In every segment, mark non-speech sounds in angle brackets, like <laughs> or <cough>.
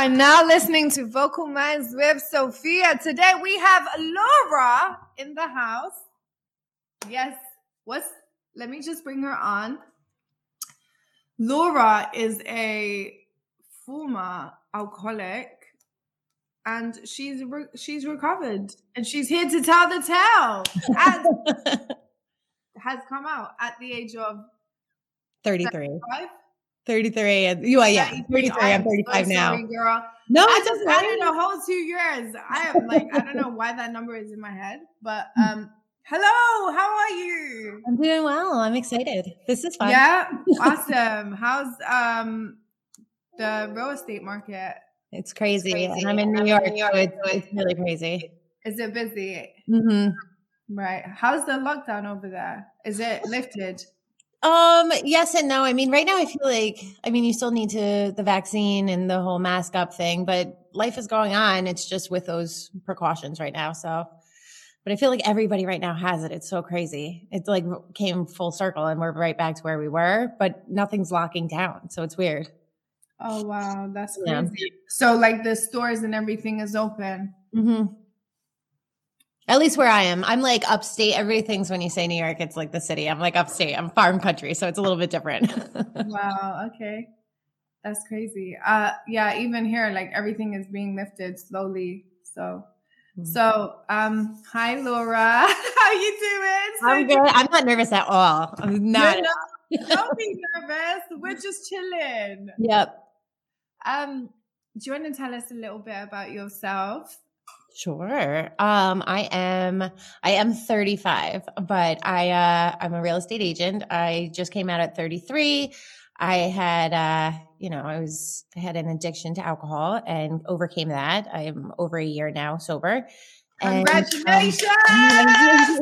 are now listening to Vocal Minds with Sophia. Today we have Laura in the house. Yes, what's let me just bring her on. Laura is a former alcoholic and she's re- she's recovered and she's here to tell the tale. As <laughs> has come out at the age of 33. 35. 33. and- You are, yeah. 33. I'm so 35 now. sorry, girl. No, I it's just okay. added a whole two years. I am like, I don't know why that number is in my head, but <laughs> um, hello, how are you? I'm doing well. I'm excited. This is fun. Yeah, <laughs> awesome. How's um the real estate market? It's crazy. crazy. I'm in New York, in New York, so it's, it's really crazy. Is it busy? mm-hmm. Right. How's the lockdown over there? Is it lifted? Um, yes and no. I mean, right now I feel like, I mean, you still need to, the vaccine and the whole mask up thing, but life is going on. It's just with those precautions right now. So, but I feel like everybody right now has it. It's so crazy. It's like came full circle and we're right back to where we were, but nothing's locking down. So it's weird. Oh wow, that's Yeah. crazy. So like the stores and everything is open. hmm At least where I am, I'm like upstate. Everybody thinks when you say New York, it's like the city. I'm like upstate. I'm farm country, so it's a little bit different. <laughs> Wow, okay. That's crazy. Uh yeah, even here like everything is being lifted slowly. So Hmm. so um hi Laura. <laughs> How you doing? I'm good. I'm not nervous at all. I'm not. You're not- <laughs> Don't be nervous. We're just chilling. Yep. Um do you want to tell us a little bit about yourself? Sure. Um, I am I am 35, but I uh I'm a real estate agent. I just came out at 33. I had uh, you know, I was I had an addiction to alcohol and overcame that. I'm over a year now sober. And, um, Congratulations! <laughs>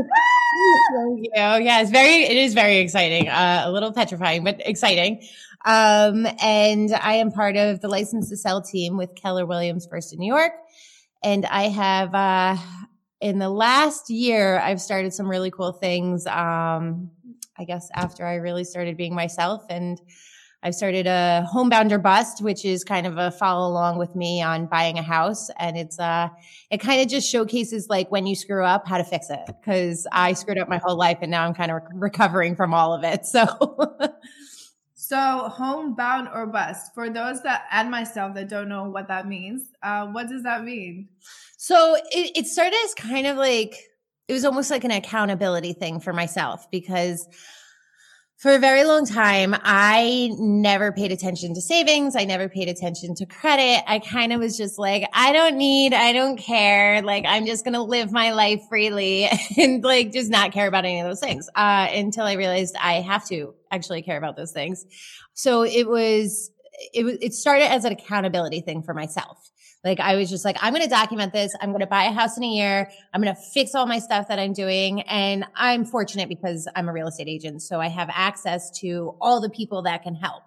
Thank you. Yeah, it's very, it is very exciting. Uh, a little petrifying, but exciting. Um, and I am part of the license to sell team with Keller Williams First in New York. And I have, uh, in the last year, I've started some really cool things. Um, I guess after I really started being myself and I've started a homebound or bust, which is kind of a follow along with me on buying a house. And it's, uh, it kind of just showcases like when you screw up, how to fix it. Cause I screwed up my whole life and now I'm kind of recovering from all of it. <laughs> So So homebound or bust. For those that and myself that don't know what that means, uh, what does that mean? So it, it started as kind of like it was almost like an accountability thing for myself because for a very long time, I never paid attention to savings. I never paid attention to credit. I kind of was just like, I don't need, I don't care. Like, I'm just going to live my life freely <laughs> and like just not care about any of those things. Uh, until I realized I have to actually care about those things. So it was, it was, it started as an accountability thing for myself. Like I was just like, I'm going to document this. I'm going to buy a house in a year. I'm going to fix all my stuff that I'm doing. And I'm fortunate because I'm a real estate agent. So I have access to all the people that can help.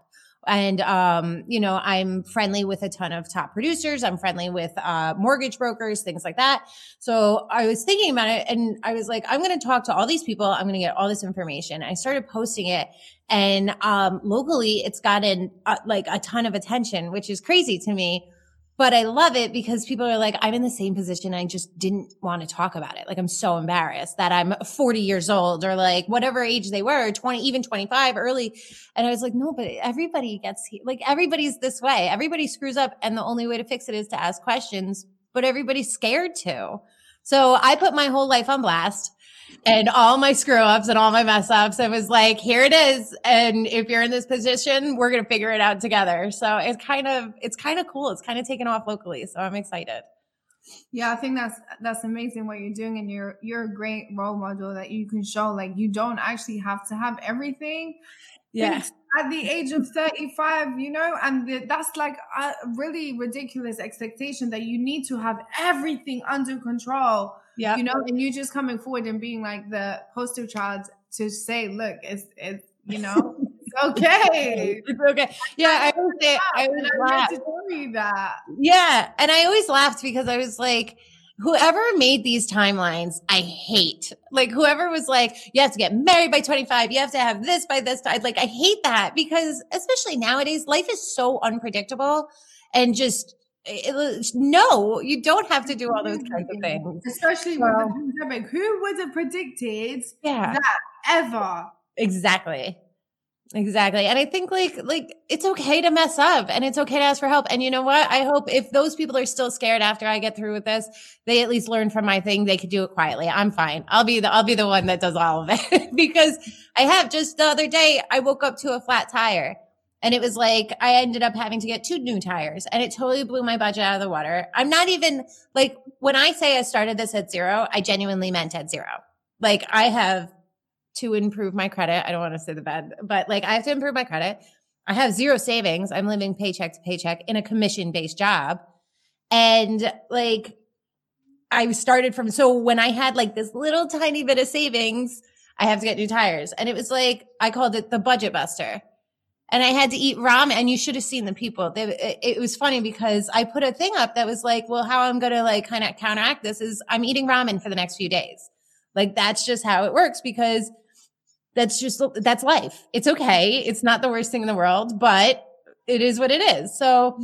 And, um, you know, I'm friendly with a ton of top producers. I'm friendly with, uh, mortgage brokers, things like that. So I was thinking about it and I was like, I'm going to talk to all these people. I'm going to get all this information. I started posting it and, um, locally it's gotten uh, like a ton of attention, which is crazy to me but I love it because people are like, I'm in the same position. I just didn't want to talk about it. Like I'm so embarrassed that I'm 40 years old or like whatever age they were, 20, even 25 early. And I was like, no, but everybody gets like everybody's this way. Everybody screws up. And the only way to fix it is to ask questions, but everybody's scared to. So I put my whole life on blast and all my screw ups and all my mess ups. I was like, here it is. And if you're in this position, we're going to figure it out together. So it's kind of, it's kind of cool. It's kind of taken off locally. So I'm excited. Yeah, I think that's that's amazing what you're doing, and you're you're a great role model that you can show. Like you don't actually have to have everything. Yes. At the age of 35, you know, and the, that's like a really ridiculous expectation that you need to have everything under control. Yeah. you know, and you just coming forward and being like the poster child to say, look, it's it's you know, it's <laughs> okay. It's okay. Yeah. I oh, always say, I always laugh. to tell you that. Yeah. And I always laughed because I was like, whoever made these timelines, I hate. Like whoever was like, you have to get married by 25, you have to have this by this time. Like I hate that because especially nowadays, life is so unpredictable and just it, no, you don't have to do all those kinds of things. <laughs> Especially with the pandemic. Who would have predicted Yeah. that ever? Exactly. Exactly. And I think like like it's okay to mess up and it's okay to ask for help. And you know what? I hope if those people are still scared after I get through with this, they at least learn from my thing. They could do it quietly. I'm fine. I'll be the I'll be the one that does all of it <laughs> because I have just the other day I woke up to a flat tire and it was like I ended up having to get two new tires and it totally blew my budget out of the water. I'm not even like when I say I started this at zero, I genuinely meant at zero. Like I have to improve my credit. I don't want to say the bad, but like I have to improve my credit. I have zero savings. I'm living paycheck to paycheck in a commission based job. And like I started from, so when I had like this little tiny bit of savings, I have to get new tires. And it was like, I called it the budget buster. And I had to eat ramen. And you should have seen the people. They, it, was funny because I put a thing up that was like, well, how I'm going to like kind of counteract this is I'm eating ramen for the next few days. Like that's just how it works because that's just that's life. It's okay. It's not the worst thing in the world, but it is what it is. So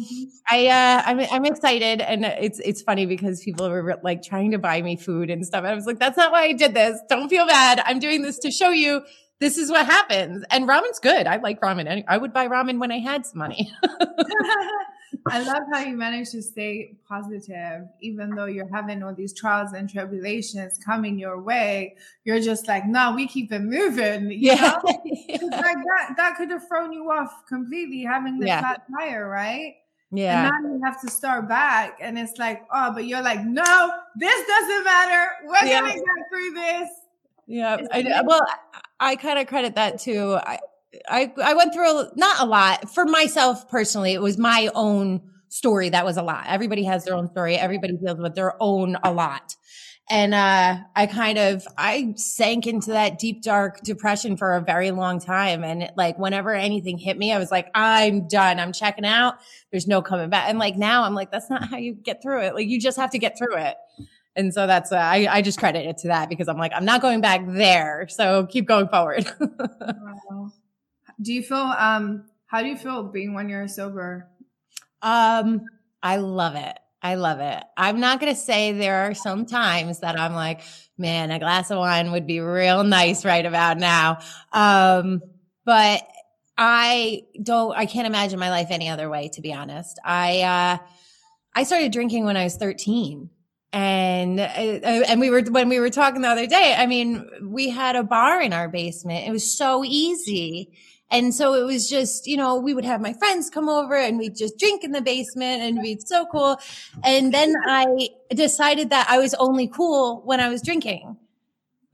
I uh I'm I'm excited and it's it's funny because people were like trying to buy me food and stuff. And I was like, that's not why I did this. Don't feel bad. I'm doing this to show you this is what happens. And ramen's good. I like ramen. I would buy ramen when I had some money. <laughs> <laughs> I love how you manage to stay positive, even though you're having all these trials and tribulations coming your way. You're just like, no, we keep it moving. You yeah. know? <laughs> 'Cause like that, that could have thrown you off completely having the Yeah. flat tire, right? yeah. And now you have to start back. And it's like, oh, but you're like, no, this doesn't matter. We're Yeah. going to get through this. Yeah, I, well, I kind of credit that too. I, I, I went through a, not a lot for myself personally. It was my own story that was a lot. Everybody has their own story. Everybody deals with their own a lot. And uh, I kind of I sank into that deep dark depression for a very long time. And it, like whenever anything hit me, I was like, I'm done. I'm checking out. There's no coming back. And like now, I'm like, that's not how you get through it. Like you just have to get through it. And so that's uh, I I just credit it to that because I'm like I'm not going back there. So keep going forward. <laughs> Wow. Do you feel, um, how do you feel being one you're sober? Um, I love it. I love it. I'm not going to say there are some times that I'm like, man, a glass of wine would be real nice right about now. Um, but I don't, I can't imagine my life any other way, to be honest. I, uh, I started drinking when I was 13 and, uh, and we were, when we were talking the other day, I mean, we had a bar in our basement. It was so easy. And so it was just, you know, we would have my friends come over and we'd just drink in the basement and be so cool. And then I decided that I was only cool when I was drinking.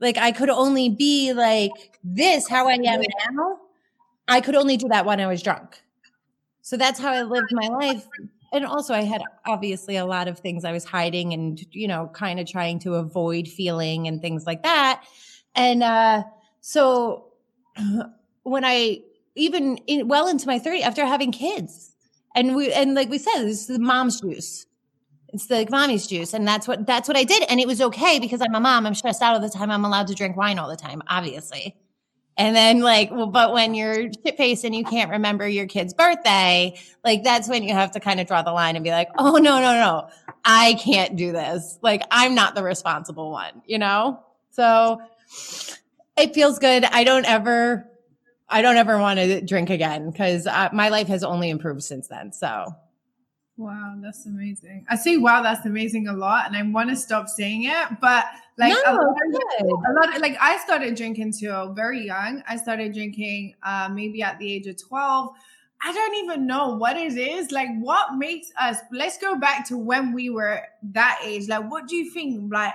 Like I could only be like this, how I am now. I could only do that when I was drunk. So that's how I lived my life. And also I had obviously a lot of things I was hiding and, you know, kind of trying to avoid feeling and things like that. And, uh, so <clears throat> when I even in, well into my 30 after having kids and we and like we said this is the mom's juice it's the like, mommy's juice and that's what that's what I did and it was okay because I'm a mom I'm stressed out all the time I'm allowed to drink wine all the time obviously and then like well but when you're shit faced and you can't remember your kid's birthday like that's when you have to kind of draw the line and be like oh no no no. I can't do this. Like I'm not the responsible one you know? So it feels good. I don't ever I don't ever want to drink again because uh, my life has only improved since then. So Wow, that's amazing. I say wow, that's amazing a lot, and I want to stop saying it, but like a, lot of, a lot of like I started drinking too very young. I started drinking uh, maybe at the age of twelve. I don't even know what it is. Like, what makes us? Let's go back to when we were that age. Like, what do you think? Like,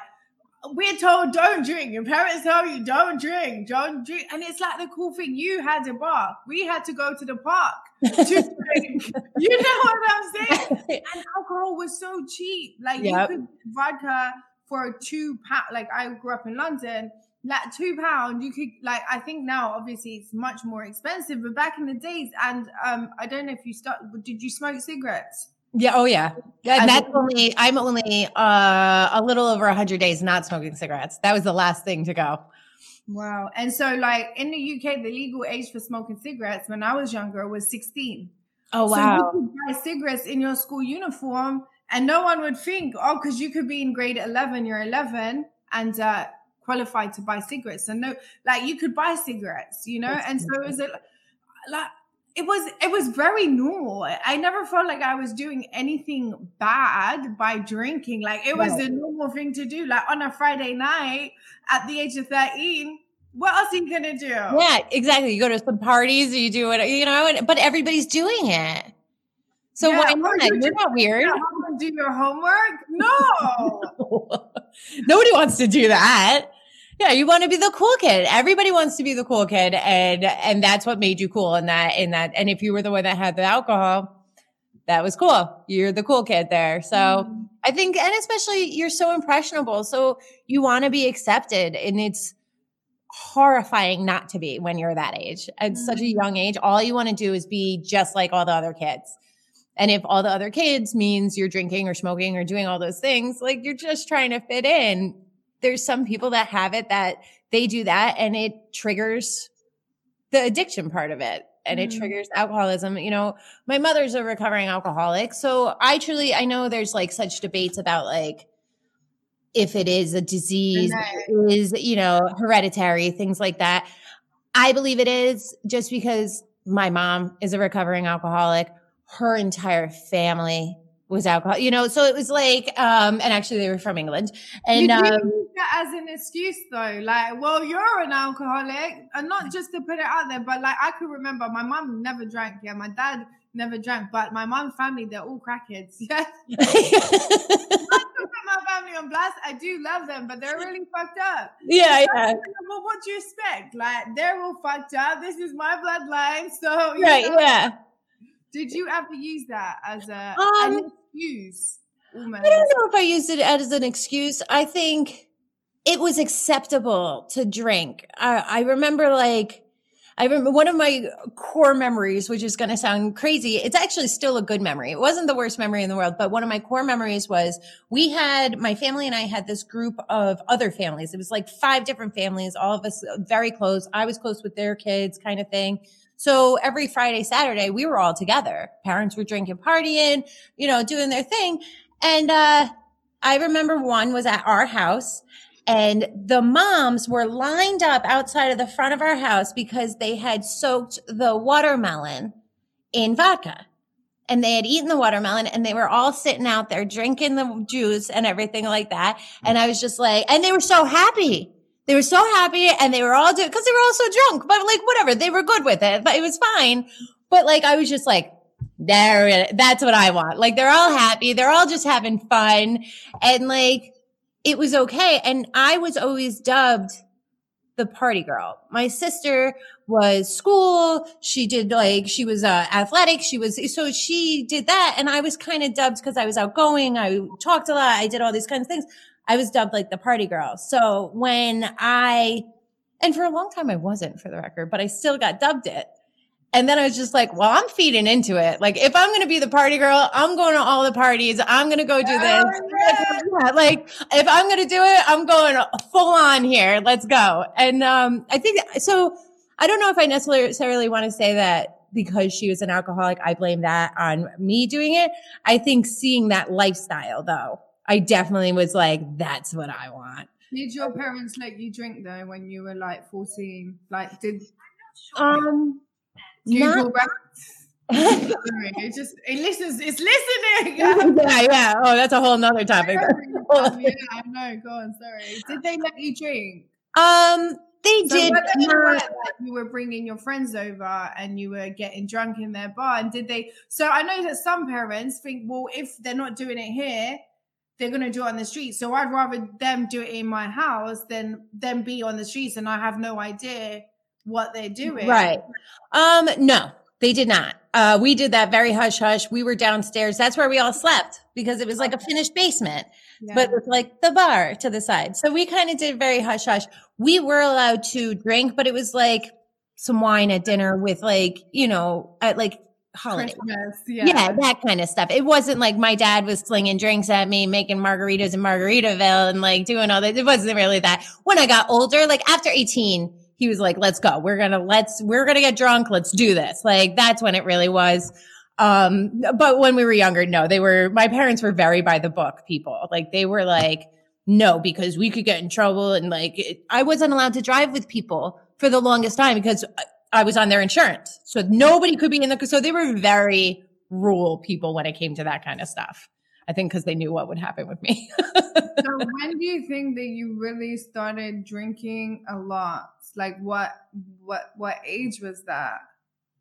we're told don't drink. Your parents tell you don't drink, don't drink, and it's like the cool thing. You had a bar. We had to go to the park to drink. <laughs> you know what I'm saying? <laughs> and alcohol was so cheap. Like Yep. you could vodka for two pound. Like I grew up in London. Like two pound, you could like. I think now, obviously, it's much more expensive. But back in the days, and um, I don't know if you start. Did you smoke cigarettes? yeah, oh yeah, yeah. And that's only I'm only uh, a little over hundred days not smoking cigarettes. That was the last thing to go. Wow. And so, like in the UK, the legal age for smoking cigarettes when I was younger was 16. Oh wow. So you could buy cigarettes in your school uniform, and no one would think, oh, because you could be in grade 11, you're 11, and uh, qualified to buy cigarettes. And no, like you could buy cigarettes, you know. That's and so it was like it was it was very normal. I never felt like I was doing anything bad by drinking. Like it was the normal thing to do. Like on a Friday night at the age of 13, what else are you gonna do? Yeah, exactly. You go to some parties, you do it, you know, and, but everybody's doing it. So Yeah, why not? you You're not weird. Yeah, how to do your homework? <laughs> No. Nobody wants to do that. Yeah, you want to be the cool kid. Everybody wants to be the cool kid, and and that's what made you cool. In that, in that, and if you were the one that had the alcohol, that was cool. You're the cool kid there. So Mm-hmm. I think, and especially you're so impressionable, so you want to be accepted, and it's horrifying not to be when you're that age. At such a Mhm. young age, all you want to do is be just like all the other kids. And if all the other kids means you're drinking or smoking or doing all those things, like you're just trying to fit in. There's some people that have it that they do that and it triggers the addiction part of it and it Mhm. triggers alcoholism. You know, my mother's a recovering alcoholic. So I truly, I know there's like such debates about like, if it is a disease, is, you know, hereditary, things like that. I believe it is just because my mom is a recovering alcoholic. Her entire family was alcohol, you know, so it was like, um, and actually they were from England. And, you do um, use that as an excuse though. Like, well, you're an alcoholic, and not just to put it out there, but like I could remember my mom never drank. Yeah, my dad never drank, but my mom's family they're all crackheads. Yeah, I don't put my family on blast. I do love them, but they're really fucked up. yeah, yeah. Well, what do you expect? Like, they're all fucked up. This is my bloodline, so Right, know. yeah. Did you ever use that as a Um, excuse? Almost. I don't know if I used it as an excuse. I think it was acceptable to drink. I, I remember like, I remember one of my core memories, which is going to sound crazy. It's actually still a good memory. It wasn't the worst memory in the world, but one of my core memories was we had, my family and I had this group of other families. It was like five different families, all of us uh, very close. I was close with their kids kind of thing. So every Friday, Saturday, we were all together. Parents were drinking, partying, you know, doing their thing. And, uh, I remember one was at our house and the moms were lined up outside of the front of our house because they had soaked the watermelon in vodka. And they had eaten the watermelon and they were all sitting out there drinking the juice and everything like that. And I was just like, and they were so happy. They were so happy and they were all doing, cause they were all so drunk, but like, whatever, they were good with it, but it was fine. But like, I was just like, there, that's what I want. Like, they're all happy. They're all just having fun. And like, it was okay. And I was always dubbed the party girl. My sister was school. She did like, she was uh, athletic. She was, so she did that. And I was kind of dubbed because I was outgoing. I talked a lot. I did all these kinds of things. I was dubbed like the party girl. So when I, and for a long time I wasn't for the record, but I still got dubbed it. And then I was just like, well, I'm feeding into it. Like, if I'm going to be the party girl, I'm going to all the parties. I'm going to go do this. Yeah, like, if I'm going to do it, I'm going full on here. Let's go. And, um, I think so. I don't know if I necessarily want to say that because she was an alcoholic, I blame that on me doing it. I think seeing that lifestyle though, I definitely was like, that's what I want. Did your parents let you drink though when you were like 14? Like, did Um, Google not- Rap? <laughs> Sorry, it just it listens. It's listening. <laughs> yeah, yeah. Oh, that's a whole nother topic. Um, yeah, <laughs> I know. Go on. Sorry. Did they let you drink? Um, they So did. whether it not- was, like, you were bringing your friends over and you were getting drunk in their bar, and did they? So I know that some parents think, well, if they're not doing it here, they're gonna do it on the street. So I'd rather them do it in my house than them be on the streets, and I have no idea what they're doing. Right. Um, no, they did not. Uh, we did that very hush hush. We were downstairs. That's where we all slept because it was like a finished basement, Yeah. but with like the bar to the side. So we kind of did very hush hush. We were allowed to drink, but it was like some wine at dinner with like, you know, at like holiday. Yeah. Yeah. that kind of stuff. It wasn't like my dad was slinging drinks at me, making margaritas in Margaritaville and like doing all that. It wasn't really that. When I got older, like after 18, he was like, let's go. We're going to, let's, we're going to get drunk. Let's do this. Like that's when it really was. Um, but when we were younger, no, they were, my parents were very by the book people. Like they were like, no, because we could get in trouble. And like, it, I wasn't allowed to drive with people for the longest time because I was on their insurance. So nobody could be in the, so they were very rule people when it came to that kind of stuff. I think because they knew what would happen with me. <laughs> so when do you think that you really started drinking a lot? Like what what what age was that?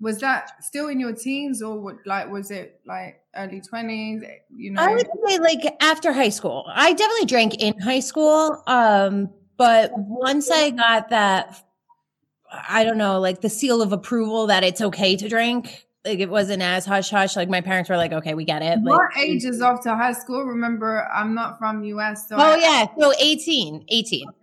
Was that still in your teens or what, like was it like early 20s, you know? I would say like after high school. I definitely drank in high school. Um but once I got that I don't know, like the seal of approval that it's okay to drink, like it wasn't as hush hush. Like my parents were like, okay, we get it. What like, age is after high school? Remember, I'm not from US. So oh I- yeah. So 18, 18. Okay.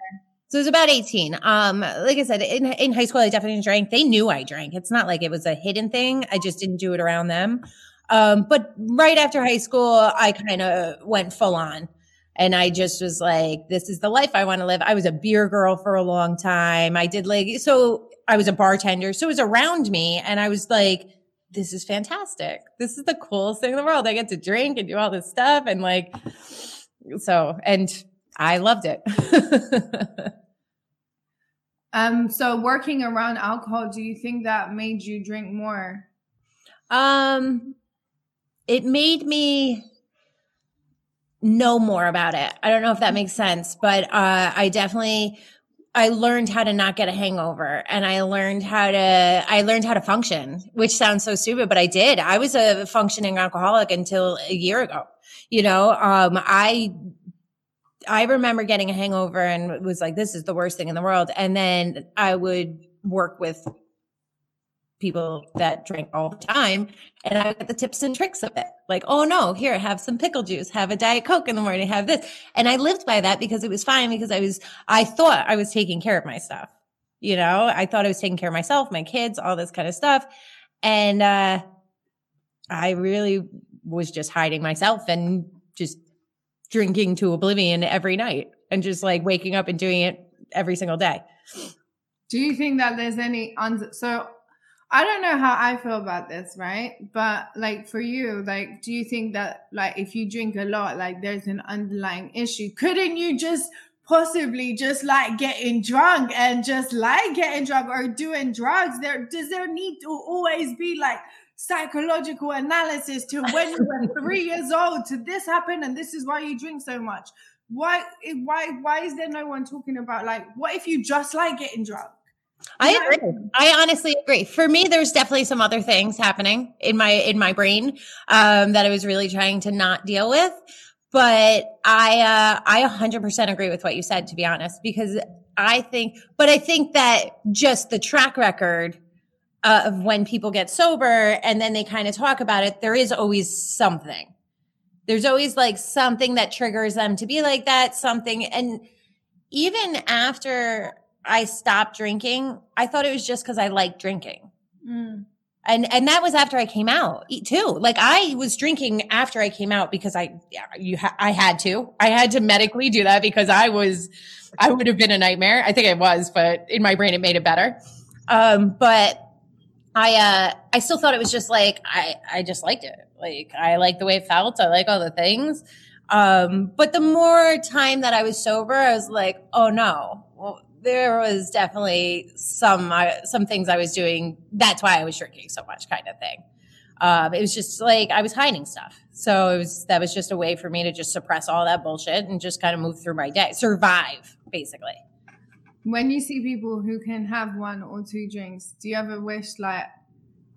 So it was about 18. Um, like I said, in, in high school, I definitely drank. They knew I drank. It's not like it was a hidden thing. I just didn't do it around them. Um, but right after high school, I kind of went full on. And I just was like, this is the life I want to live. I was a beer girl for a long time. I did like, so I was a bartender. So it was around me. And I was like, this is fantastic. This is the coolest thing in the world. I get to drink and do all this stuff. And like, so, and I loved it. <laughs> um, so working around alcohol, do you think that made you drink more? Um, it made me know more about it. I don't know if that makes sense, but uh, I definitely I learned how to not get a hangover and I learned how to, I learned how to function, which sounds so stupid, but I did. I was a functioning alcoholic until a year ago. You know, um, I, I remember getting a hangover and was like, this is the worst thing in the world. And then I would work with people that drink all the time and I get the tips and tricks of it. Like, oh no, here, have some pickle juice, have a diet coke in the morning, have this. And I lived by that because it was fine because I was, I thought I was taking care of my stuff. You know, I thought I was taking care of myself, my kids, all this kind of stuff. And, uh, I really was just hiding myself and just drinking to oblivion every night and just like waking up and doing it every single day. Do you think that there's any so I don't know how I feel about this, right? But like for you, like, do you think that like if you drink a lot, like there's an underlying issue? Couldn't you just possibly just like getting drunk and just like getting drunk or doing drugs? There does there need to always be like psychological analysis to when you were <laughs> three years old to this happened and this is why you drink so much? Why why why is there no one talking about like what if you just like getting drunk? I agree. I honestly agree. For me, there's definitely some other things happening in my in my brain um, that I was really trying to not deal with. But I uh, I 100% agree with what you said, to be honest, because I think, but I think that just the track record uh, of when people get sober and then they kind of talk about it, there is always something. There's always like something that triggers them to be like that, something, and even after I stopped drinking, I thought it was just because I liked drinking. Mm. And and that was after I came out too. Like I was drinking after I came out because I you ha- I had to. I had to medically do that because I was I would have been a nightmare. I think I was, but in my brain it made it better. Um, but I uh I still thought it was just like I I just liked it. Like I like the way it felt. I like all the things. Um, but the more time that I was sober, I was like, oh no, there was definitely some uh, some things I was doing. That's why I was drinking so much, kind of thing. Um, it was just like I was hiding stuff. So it was that was just a way for me to just suppress all that bullshit and just kind of move through my day, survive basically. When you see people who can have one or two drinks, do you ever wish like,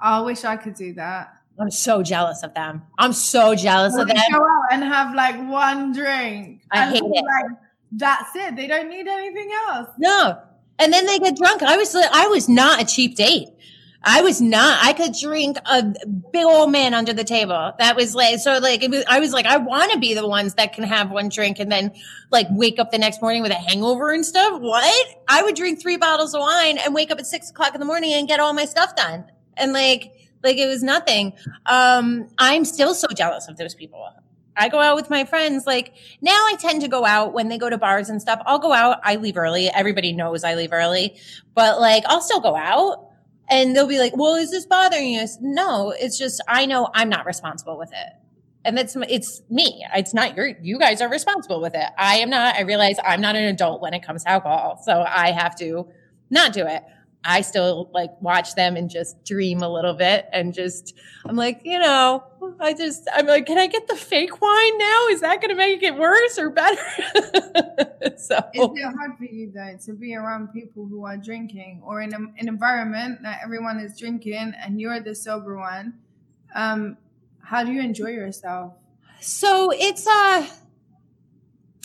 oh, I wish I could do that? I'm so jealous of them. I'm so jealous of them. Go out and have like one drink. I hate it. Like, that's it. They don't need anything else. No. And then they get drunk. I was I was not a cheap date. I was not. I could drink a big old man under the table. That was like so. Like was, I was like, I want to be the ones that can have one drink and then like wake up the next morning with a hangover and stuff. What? I would drink three bottles of wine and wake up at six o'clock in the morning and get all my stuff done. And like, like it was nothing. Um, I'm still so jealous of those people. I go out with my friends. Like now I tend to go out when they go to bars and stuff. I'll go out. I leave early. Everybody knows I leave early, but like I'll still go out. And they'll be like, well, is this bothering you? No, it's just, I know I'm not responsible with it. And that's, it's me. It's not your, you guys are responsible with it. I am not. I realize I'm not an adult when it comes to alcohol. So I have to not do it. I still like watch them and just dream a little bit and just, I'm like, you know, I just, I'm like, can I get the fake wine now? Is that going to make it worse or better? <laughs> so, is it hard for you though to be around people who are drinking or in a, an environment that everyone is drinking and you're the sober one? Um, how do you enjoy yourself? So it's, uh,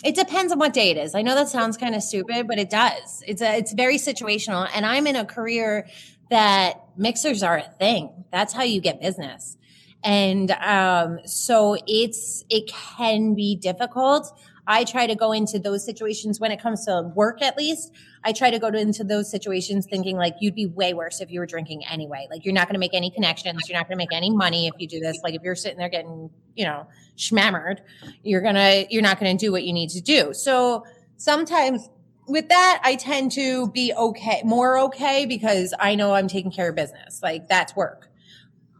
it depends on what day it is. I know that sounds kind of stupid, but it does. It's a, it's very situational. And I'm in a career that mixers are a thing. That's how you get business. And um, so it's it can be difficult. I try to go into those situations when it comes to work, at least. I try to go into those situations thinking like you'd be way worse if you were drinking anyway. Like you're not going to make any connections. You're not going to make any money if you do this. Like if you're sitting there getting, you know, schmammered, you're going to, you're not going to do what you need to do. So sometimes with that, I tend to be okay, more okay because I know I'm taking care of business. Like that's work.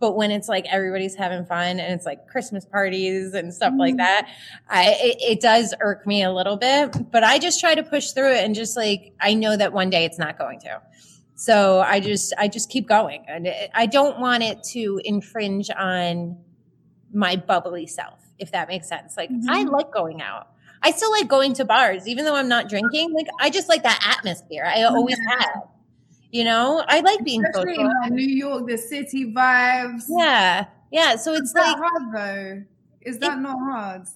But when it's like everybody's having fun and it's like Christmas parties and stuff mm-hmm. like that, I it, it, does irk me a little bit. But I just try to push through it and just like I know that one day it's not going to. So I just I just keep going, and it, I don't want it to infringe on my bubbly self, if that makes sense. Like mm-hmm. I like going out. I still like going to bars, even though I'm not drinking. Like I just like that atmosphere. I always have. You know, I like being Especially social. in New York, the city vibes. Yeah, yeah. So it's, it's like hard though. Is that it, not hard?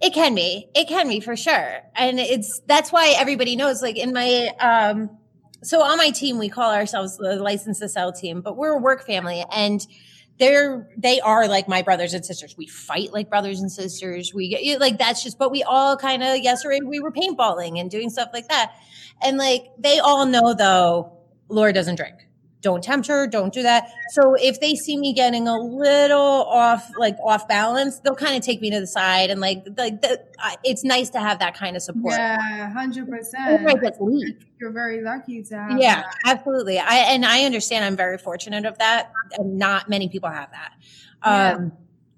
It can be. It can be for sure, and it's that's why everybody knows. Like in my um, so on my team, we call ourselves the License to Sell team, but we're a work family, and they're they are like my brothers and sisters. We fight like brothers and sisters. We get like that's just, but we all kind of yesterday we were paintballing and doing stuff like that, and like they all know though Laura doesn't drink. Don't tempt her. Don't do that. So if they see me getting a little off, like off balance, they'll kind of take me to the side and like, like the, it's nice to have that kind of support. Yeah, hundred percent. You're very lucky to have. Yeah, that. absolutely. I and I understand. I'm very fortunate of that. And not many people have that. Yeah. Um,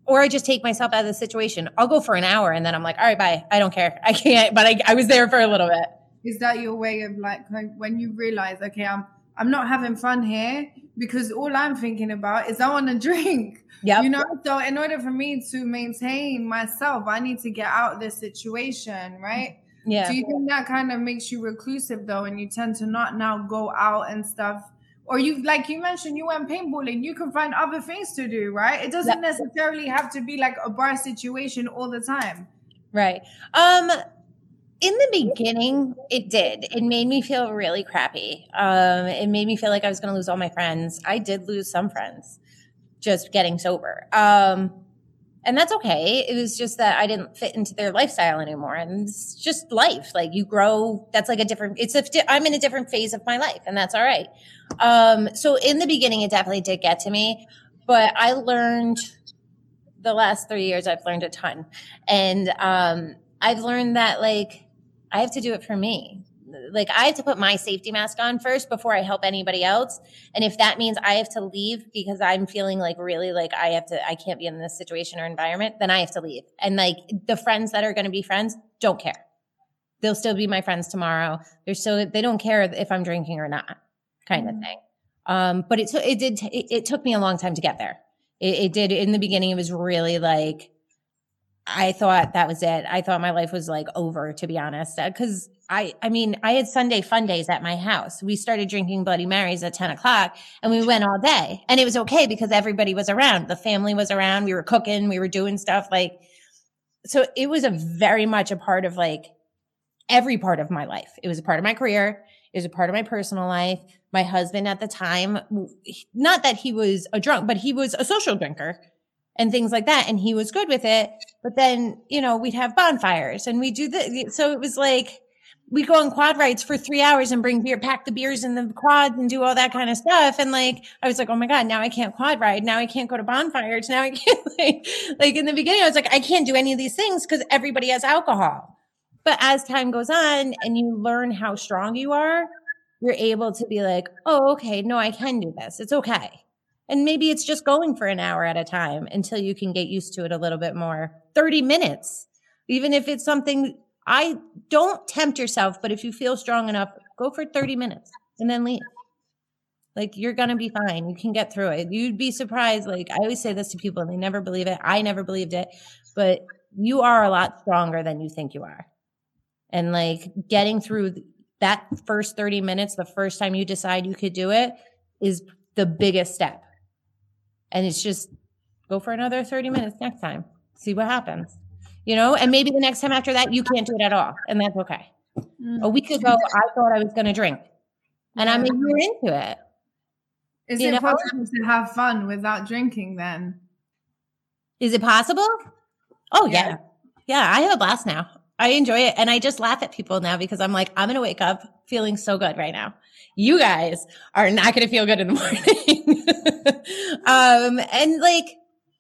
or I just take myself out of the situation. I'll go for an hour and then I'm like, all right, bye. I don't care. I can't. But I, I was there for a little bit. Is that your way of like when you realize, okay, I'm I'm not having fun here because all I'm thinking about is I want to <laughs> drink. Yeah. You know, so in order for me to maintain myself, I need to get out of this situation, right? Yeah. Do you think that kind of makes you reclusive though, and you tend to not now go out and stuff? Or you, like you mentioned, you went paintballing. You can find other things to do, right? It doesn't yep. necessarily have to be like a bar situation all the time. Right. Um in the beginning, it did. It made me feel really crappy. Um, it made me feel like I was going to lose all my friends. I did lose some friends just getting sober. Um, and that's okay. It was just that I didn't fit into their lifestyle anymore. And it's just life. Like you grow, that's like a different, it's a, I'm in a different phase of my life and that's all right. Um, so in the beginning, it definitely did get to me, but I learned the last three years, I've learned a ton. And, um, I've learned that like, I have to do it for me. Like I have to put my safety mask on first before I help anybody else. And if that means I have to leave because I'm feeling like really like I have to, I can't be in this situation or environment, then I have to leave. And like the friends that are going to be friends don't care. They'll still be my friends tomorrow. They're still, they don't care if I'm drinking or not kind mm-hmm. of thing. Um, but it, took it did, t- it, it, took me a long time to get there. It, it did in the beginning. It was really like, I thought that was it. I thought my life was like over, to be honest. Because uh, I, I mean, I had Sunday fun days at my house. We started drinking Bloody Marys at 10 o'clock and we went all day. And it was okay because everybody was around. The family was around. We were cooking, we were doing stuff like, so it was a very much a part of like every part of my life. It was a part of my career. It was a part of my personal life. My husband at the time, not that he was a drunk, but he was a social drinker and things like that. And he was good with it. But then, you know, we'd have bonfires and we do the, so it was like, we'd go on quad rides for three hours and bring beer, pack the beers in the quads and do all that kind of stuff. And like, I was like, oh my God, now I can't quad ride. Now I can't go to bonfires. Now I <laughs> can't like, like in the beginning, I was like, I can't do any of these things because everybody has alcohol. But as time goes on and you learn how strong you are, you're able to be like, oh, okay, no, I can do this. It's okay. And maybe it's just going for an hour at a time until you can get used to it a little bit more. 30 minutes, even if it's something I don't tempt yourself, but if you feel strong enough, go for 30 minutes and then leave. Like you're going to be fine. You can get through it. You'd be surprised. Like I always say this to people and they never believe it. I never believed it, but you are a lot stronger than you think you are. And like getting through that first 30 minutes, the first time you decide you could do it is the biggest step. And it's just go for another 30 minutes next time. See what happens. You know, and maybe the next time after that you can't do it at all. And that's okay. Mm-hmm. A week ago I thought I was gonna drink. And I'm a year into it. Is you it know? possible to have fun without drinking then? Is it possible? Oh yeah. yeah. Yeah, I have a blast now. I enjoy it. And I just laugh at people now because I'm like, I'm going to wake up feeling so good right now. You guys are not going to feel good in the morning. <laughs> <laughs> um, and like,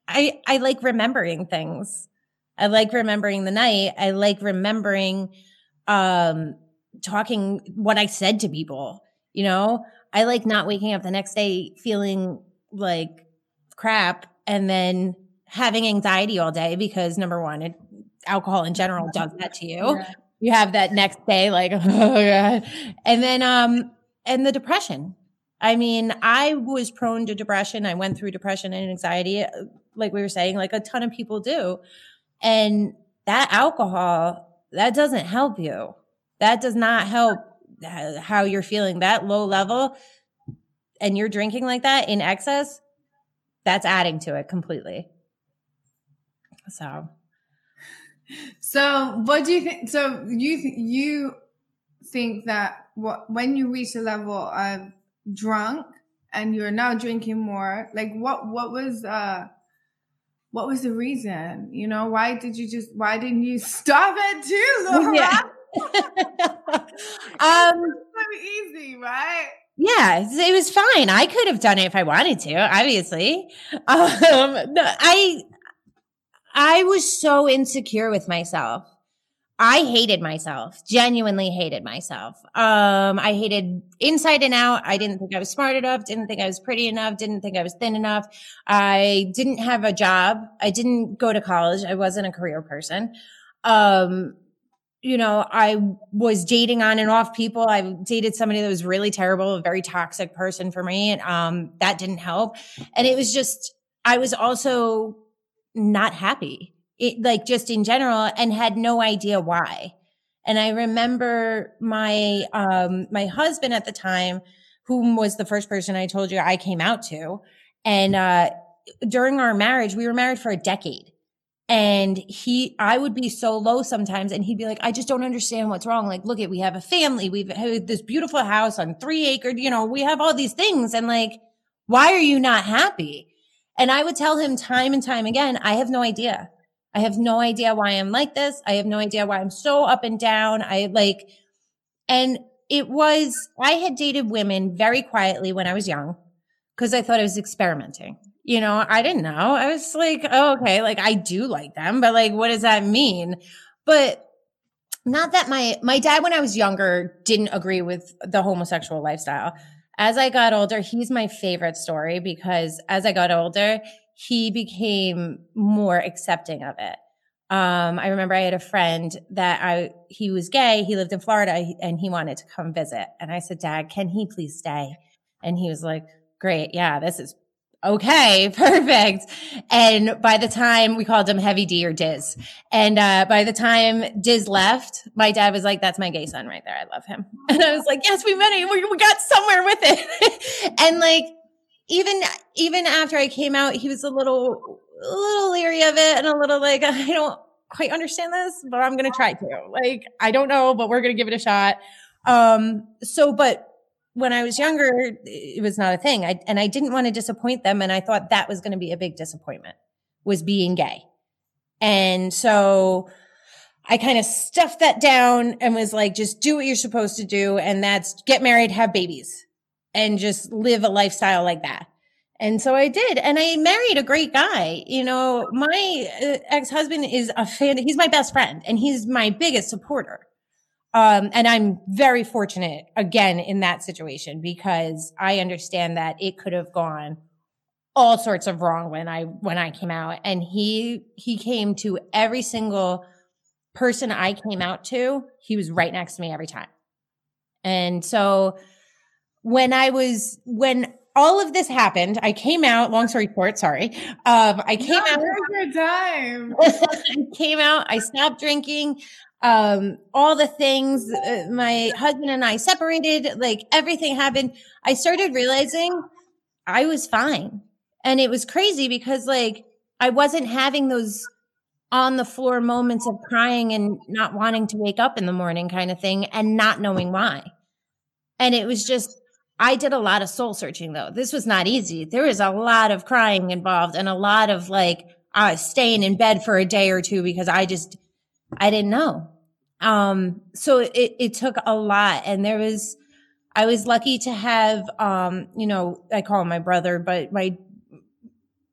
I, I like remembering things. I like remembering the night. I like remembering, um, talking what I said to people, you know, I like not waking up the next day feeling like crap and then having anxiety all day because number one, it alcohol in general does that to you. Yeah. You have that next day, like, <laughs> oh God. And then, um, and the depression. I mean, I was prone to depression. I went through depression and anxiety, uh, like we were saying, like a ton of people do. And that alcohol, that doesn't help you. That does not help how you're feeling. That low level and you're drinking like that in excess, that's adding to it completely. So so, what do you think? So, you you think that what when you reach a level of drunk and you're now drinking more, like what what was uh what was the reason? You know, why did you just why didn't you <laughs> stop it too, Laura? <laughs> Yeah. <laughs> um, so easy, right? Yeah, it was fine. I could have done it if I wanted to, obviously. Um, no, I I was so insecure with myself. I hated myself, genuinely hated myself. Um, I hated inside and out. I didn't think I was smart enough, didn't think I was pretty enough, didn't think I was thin enough. I didn't have a job. I didn't go to college. I wasn't a career person. Um, you know, I was dating on and off people. I dated somebody that was really terrible, a very toxic person for me. And, um, that didn't help. And it was just, I was also not happy, it, like just in general, and had no idea why. And I remember my um, my husband at the time, whom was the first person I told you I came out to, and uh, during our marriage, we were married for a decade. And he, I would be so low sometimes, and he'd be like, "I just don't understand what's wrong. Like, look at, we have a family, we've have this beautiful house on three acre, you know, we have all these things, and like, why are you not happy?" And I would tell him time and time again, I have no idea. I have no idea why I'm like this. I have no idea why I'm so up and down. I like, and it was, I had dated women very quietly when I was young because I thought I was experimenting. You know, I didn't know. I was like, oh, okay, like I do like them, but like, what does that mean? But not that my, my dad, when I was younger, didn't agree with the homosexual lifestyle as I got older, he's my favorite story because as I got older, he became more accepting of it. Um, I remember I had a friend that I, he was gay. He lived in Florida and he wanted to come visit. And I said, Dad, can he please stay? And he was like, great. Yeah, this is okay, <laughs> perfect. And by the time we called him Heavy D or Diz, and uh, by the time Diz left, my dad was like, "That's my gay son right there. I love him." <laughs> And I was like, "Yes, we met it. We, we got somewhere with it." <laughs> and like, even even after I came out, he was a little a little leery of it and a little like, <laughs> I don't quite understand this, but I'm gonna try to. Like, I don't know, but we're gonna give it a shot. Um, so, but when I was younger, it was not a thing. I, and I didn't want to disappoint them. And I thought that was going to be a big disappointment was being gay. And so I kind of stuffed that down and was like, just do what you're supposed to do. And that's get married, have babies and just live a lifestyle like that. And so I did. And I married a great guy. You know, my uh, ex husband is a fan. He's my best friend and he's my biggest supporter. Um, and I'm very fortunate again in that situation because I understand that it could have gone all sorts of wrong when I when I came out. And he he came to every single person I came out to, he was right next to me every time. And so when I was when all of this happened. I came out, long story short, sorry. Um, I came no, out. Your time. <laughs> I came out, I stopped drinking. Um, all the things, uh, my husband and I separated, like everything happened. I started realizing I was fine. And it was crazy because like I wasn't having those on the floor moments of crying and not wanting to wake up in the morning kind of thing and not knowing why. And it was just I did a lot of soul searching though. This was not easy. There was a lot of crying involved and a lot of like uh, staying in bed for a day or two because I just, I didn't know. Um, so it, it took a lot and there was, I was lucky to have, um, you know, I call him my brother, but my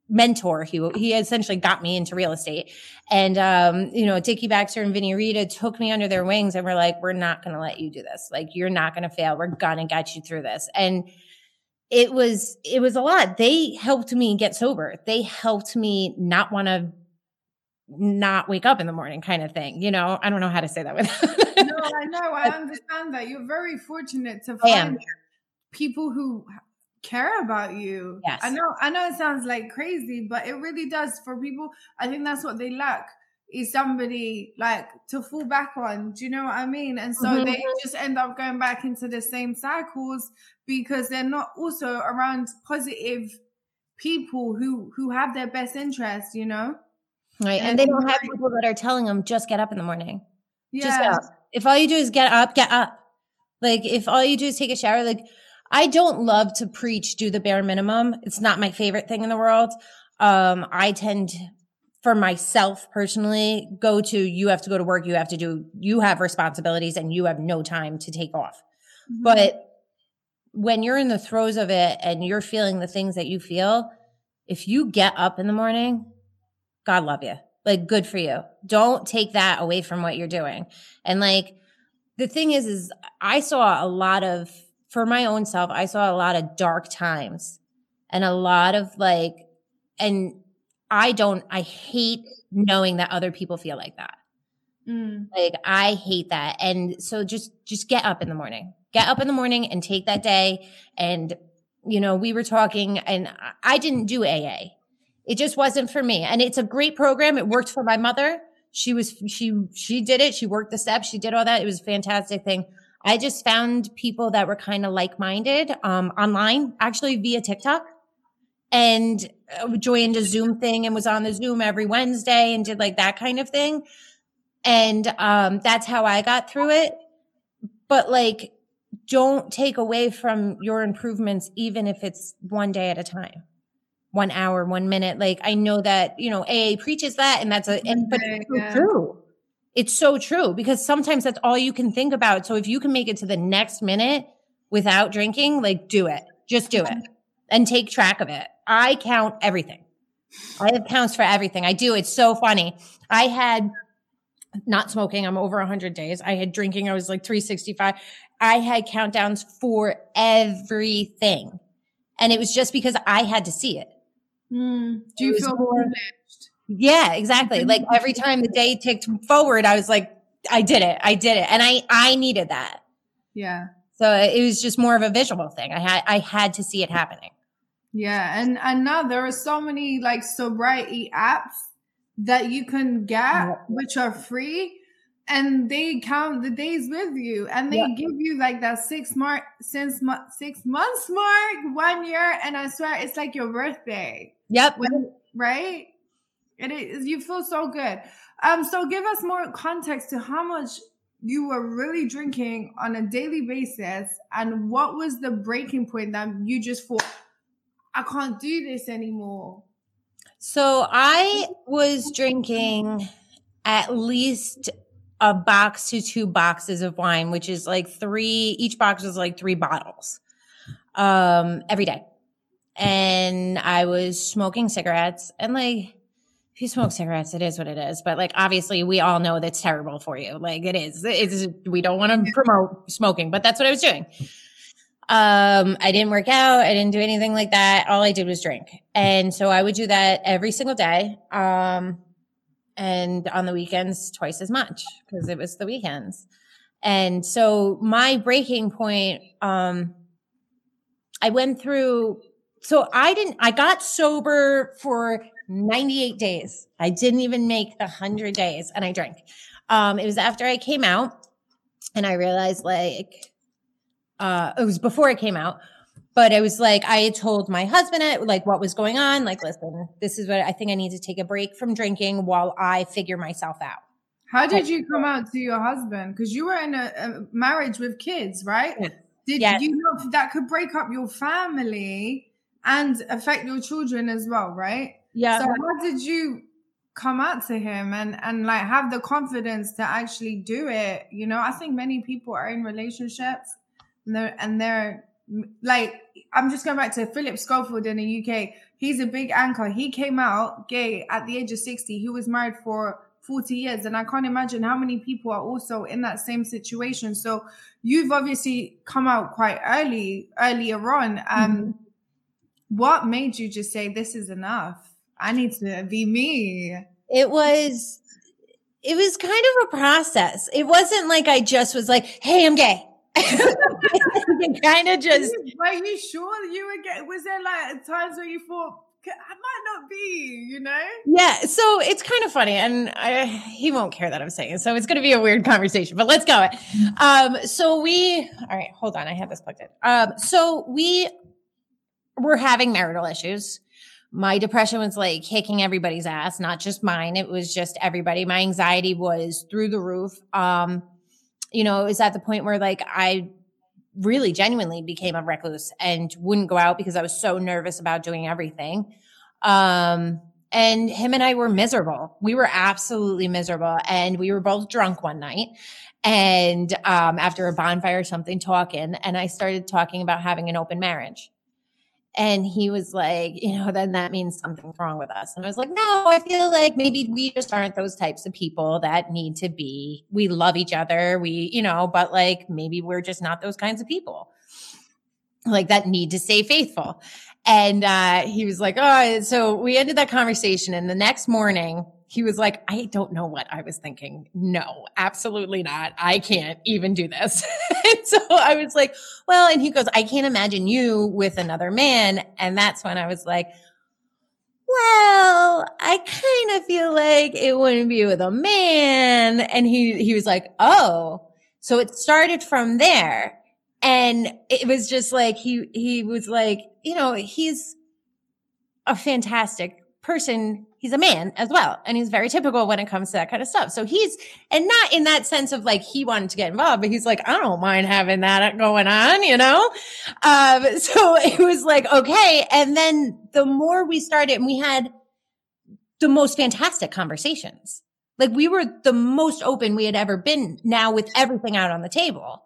mentor. He he essentially got me into real estate. And um, you know, Dickie Baxter and Vinny Rita took me under their wings and were like, "We're not going to let you do this. Like, you're not going to fail. We're going to get you through this." And it was it was a lot. They helped me get sober. They helped me not want to not wake up in the morning kind of thing. You know, I don't know how to say that with <laughs> No, I know. I understand that. You're very fortunate to find people who care about you. Yes. I know I know it sounds like crazy, but it really does for people. I think that's what they lack is somebody like to fall back on. Do you know what I mean? And so mm-hmm. they just end up going back into the same cycles because they're not also around positive people who who have their best interest, you know? Right. And, and they don't have people that are telling them just get up in the morning. Yeah. Just get up. If all you do is get up, get up. Like if all you do is take a shower, like I don't love to preach do the bare minimum. It's not my favorite thing in the world. Um, I tend for myself personally go to you have to go to work, you have to do you have responsibilities and you have no time to take off. Mm-hmm. But when you're in the throes of it and you're feeling the things that you feel, if you get up in the morning, God love you. Like good for you. Don't take that away from what you're doing. And like the thing is is I saw a lot of for my own self, I saw a lot of dark times and a lot of like, and I don't, I hate knowing that other people feel like that. Mm. Like I hate that. And so just, just get up in the morning, get up in the morning and take that day. And, you know, we were talking and I didn't do AA. It just wasn't for me. And it's a great program. It worked for my mother. She was, she, she did it. She worked the steps. She did all that. It was a fantastic thing. I just found people that were kind of like minded um, online, actually via TikTok, and uh, joined a Zoom thing and was on the Zoom every Wednesday and did like that kind of thing. And um, that's how I got through it. But like, don't take away from your improvements, even if it's one day at a time one hour, one minute. Like I know that, you know, AA preaches that and that's a, and, but it's so true. It's so true because sometimes that's all you can think about. So if you can make it to the next minute without drinking, like do it. Just do it and take track of it. I count everything. I have counts for everything. I do. It's so funny. I had not smoking. I'm over 100 days. I had drinking. I was like 365. I had countdowns for everything. And it was just because I had to see it. Mm. Do you feel more yeah, exactly. Like mm-hmm. every time the day ticked forward, I was like, I did it. I did it. And I, I needed that. Yeah. So it was just more of a visual thing. I had, I had to see it happening. Yeah. And, and now there are so many like sobriety apps that you can get, which are free and they count the days with you and they give you like that six mark since six months mark one year and i swear it's like your birthday yep when, right it is you feel so good. Um, so give us more context to how much you were really drinking on a daily basis and what was the breaking point that you just thought I can't do this anymore? So I was drinking at least a box to two boxes of wine, which is like three, each box was like three bottles um, every day. And I was smoking cigarettes and like if you smoke cigarettes, it is what it is. But like, obviously, we all know that's terrible for you. Like, it is. It's we don't want to promote smoking, but that's what I was doing. Um, I didn't work out. I didn't do anything like that. All I did was drink, and so I would do that every single day. Um, and on the weekends, twice as much because it was the weekends. And so my breaking point, um, I went through. So I didn't. I got sober for 98 days. I didn't even make the 100 days and I drank. Um, it was after I came out and I realized like, uh, it was before I came out, but it was like I had told my husband it, like what was going on. Like, listen, this is what I think I need to take a break from drinking while I figure myself out. How did you come out to your husband? Because you were in a, a, marriage with kids, right? Did yes. you know that could break up your family and affect your children as well, right? Yeah. So how did you come out to him and and like have the confidence to actually do it? You know, I think many people are in relationships and they're and they're like I'm just going back to Philip Schofield in the UK. He's a big anchor. He came out gay at the age of 60. He was married for 40 years. And I can't imagine how many people are also in that same situation. So you've obviously come out quite early, earlier on. Um, mm-hmm. What made you just say, this is enough? I need to be me. It was it was kind of a process. It wasn't like I just was like, "Hey, I'm gay." <laughs> kind of <laughs> just. Were you sure you were gay? Was there like times where you thought I might not be, you know? Yeah. So it's kind of funny, and I, he won't care that I'm saying it. So it's going to be a weird conversation, but let's go. Um. So we. All right. Hold on. I have this plugged in. Um. So we were having marital issues my depression was like kicking everybody's ass, not just mine. It was just everybody. My anxiety was through the roof. Um, you know, it was at the point where like I really genuinely became a recluse and wouldn't go out because I was so nervous about doing everything. Um, and him and I were miserable. We were absolutely miserable. And we were both drunk one night. And um, after a bonfire or something, talking, and I started talking about having an open marriage. And he was like, you know, then that means something's wrong with us. And I was like, no, I feel like maybe we just aren't those types of people that need to be. We love each other. We, you know, but like maybe we're just not those kinds of people like that need to stay faithful. And uh, he was like, oh, so we ended that conversation. And the next morning, he was like, I don't know what I was thinking. No, absolutely not. I can't even do this. <laughs> so I was like, well, and he goes, I can't imagine you with another man. And that's when I was like, well, I kind of feel like it wouldn't be with a man. And he, he was like, oh, so it started from there. And it was just like, he, he was like, you know, he's a fantastic person he's a man as well and he's very typical when it comes to that kind of stuff. So he's and not in that sense of like he wanted to get involved but he's like i don't mind having that going on you know? Um <laughs> so it was like okay and then the more we started and we had the most fantastic conversations. Like we were the most open we had ever been now with everything out on the table.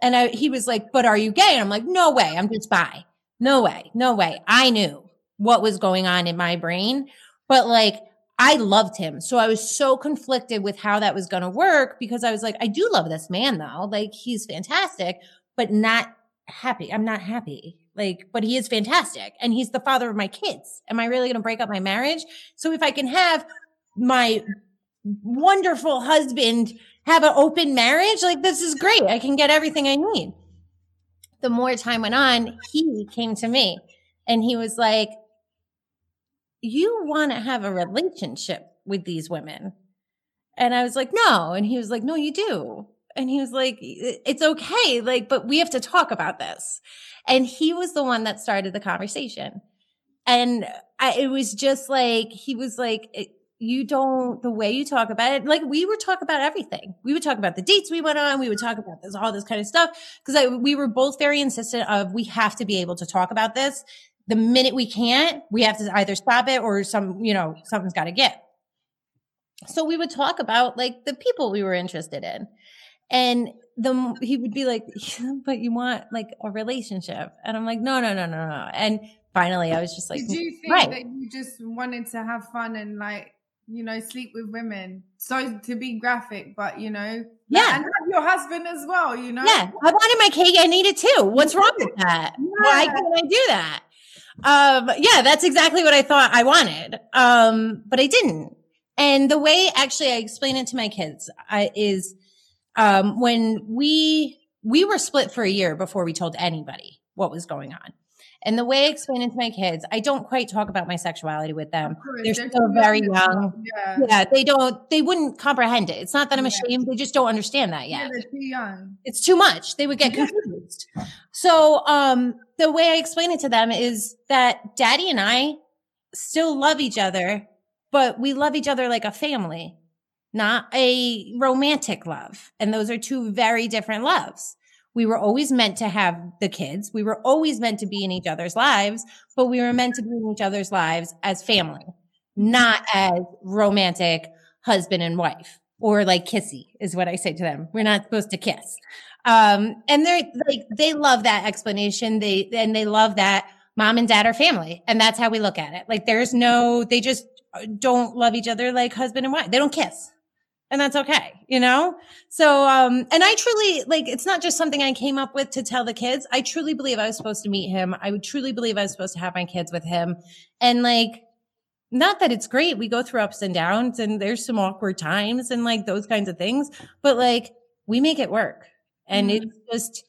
And I, he was like but are you gay? And i'm like no way i'm just bi. No way no way. I knew what was going on in my brain. But like, I loved him. So I was so conflicted with how that was going to work because I was like, I do love this man though. Like, he's fantastic, but not happy. I'm not happy. Like, but he is fantastic and he's the father of my kids. Am I really going to break up my marriage? So if I can have my wonderful husband have an open marriage, like this is great. I can get everything I need. The more time went on, he came to me and he was like, you want to have a relationship with these women. And I was like, no. And he was like, no, you do. And he was like, it's okay. Like, but we have to talk about this. And he was the one that started the conversation. And I, it was just like, he was like, you don't, the way you talk about it, like we would talk about everything. We would talk about the dates we went on. We would talk about this, all this kind of stuff. Cause we were both very insistent of, we have to be able to talk about this the minute we can't, we have to either stop it or some, you know, something's got to get. So we would talk about like the people we were interested in. And the he would be like, but you want like a relationship. And I'm like, no, no, no, no, no. And finally I was just like, Did you think right. that you just wanted to have fun and like you know, sleep with women. So to be graphic, but you know, Yeah. and have your husband as well. You know, Yeah, I wanted my cake. I need it too. What's wrong with that? Why can't I do that? Um, yeah, that's exactly what I thought I wanted. Um, but I didn't. And the way actually I explain it to my kids I, is, um, when we, we were split for a year before we told anybody what was going on. And the way I explain it to my kids, I don't quite talk about my sexuality with them. They're they're still very young. Yeah. Yeah, they don't, they wouldn't comprehend it. It's not that I'm Yeah. ashamed. They just don't understand that Yeah, yet they're too young. it's too much. They would get confused. So, um, the way I explain it to them is that daddy and I still love each other, but we love each other like a family, not a romantic love. And those are two very different loves. We were always meant to have the kids. We were always meant to be in each other's lives, but we were meant to be in each other's lives as family, not as romantic husband and wife or like kissy is what I say to them. We're not supposed to kiss. Um, and they're like, they love that explanation. They, and they love that mom and dad are family. And that's how we look at it. Like there's no, they just don't love each other like husband and wife. They don't kiss. And that's okay, you know? So, um, and I truly, like, it's not just something I came up with to tell the kids. I truly believe I was supposed to meet him. I would truly believe I was supposed to have my kids with him. And like, not that it's great. We go through ups and downs and there's some awkward times and like those kinds of things, but like we make it work. And Mhm. it's just,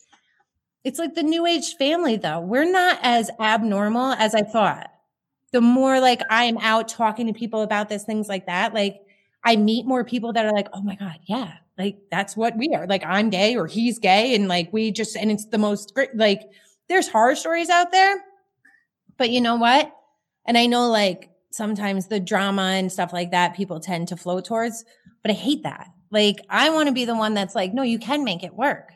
it's like the new age family though. We're not as abnormal as I thought. The more like I am out talking to people about this, things like that, like I meet more people that are like, oh my God, yeah, like that's what we are. Like I'm gay or he's gay. And like we just, and it's the most great, like there's horror stories out there. But you know what? And I know like sometimes the drama and stuff like that people tend to flow towards, but I hate that. Like I want to be the one that's like, no, you can make it work.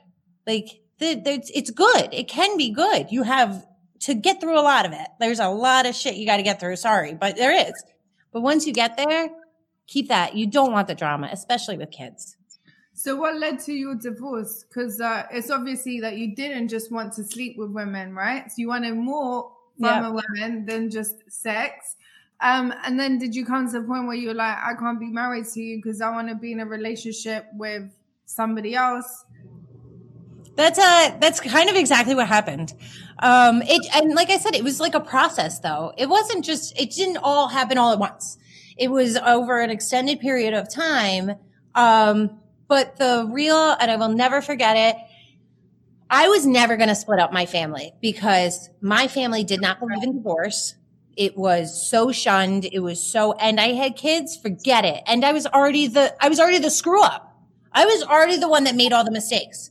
Like the, the, it's good. It can be good. You have to get through a lot of it. There's a lot of shit you got to get through. Sorry, but there is. But once you get there, keep that. You don't want the drama, especially with kids. So, what led to your divorce? Because uh, it's obviously that you didn't just want to sleep with women, right? So you wanted more from Yeah. a woman than just sex. Um, and then did you come to the point where you're like, I can't be married to you because I want to be in a relationship with somebody else? That's uh that's kind of exactly what happened. Um it and like I said, it was like a process though. It wasn't just it didn't all happen all at once. It was over an extended period of time. Um but the real and I will never forget it. I was never going to split up my family because my family did not believe in divorce. It was so shunned. It was so, and I had kids, forget it. And I was already the, I was already the screw up. I was already the one that made all the mistakes.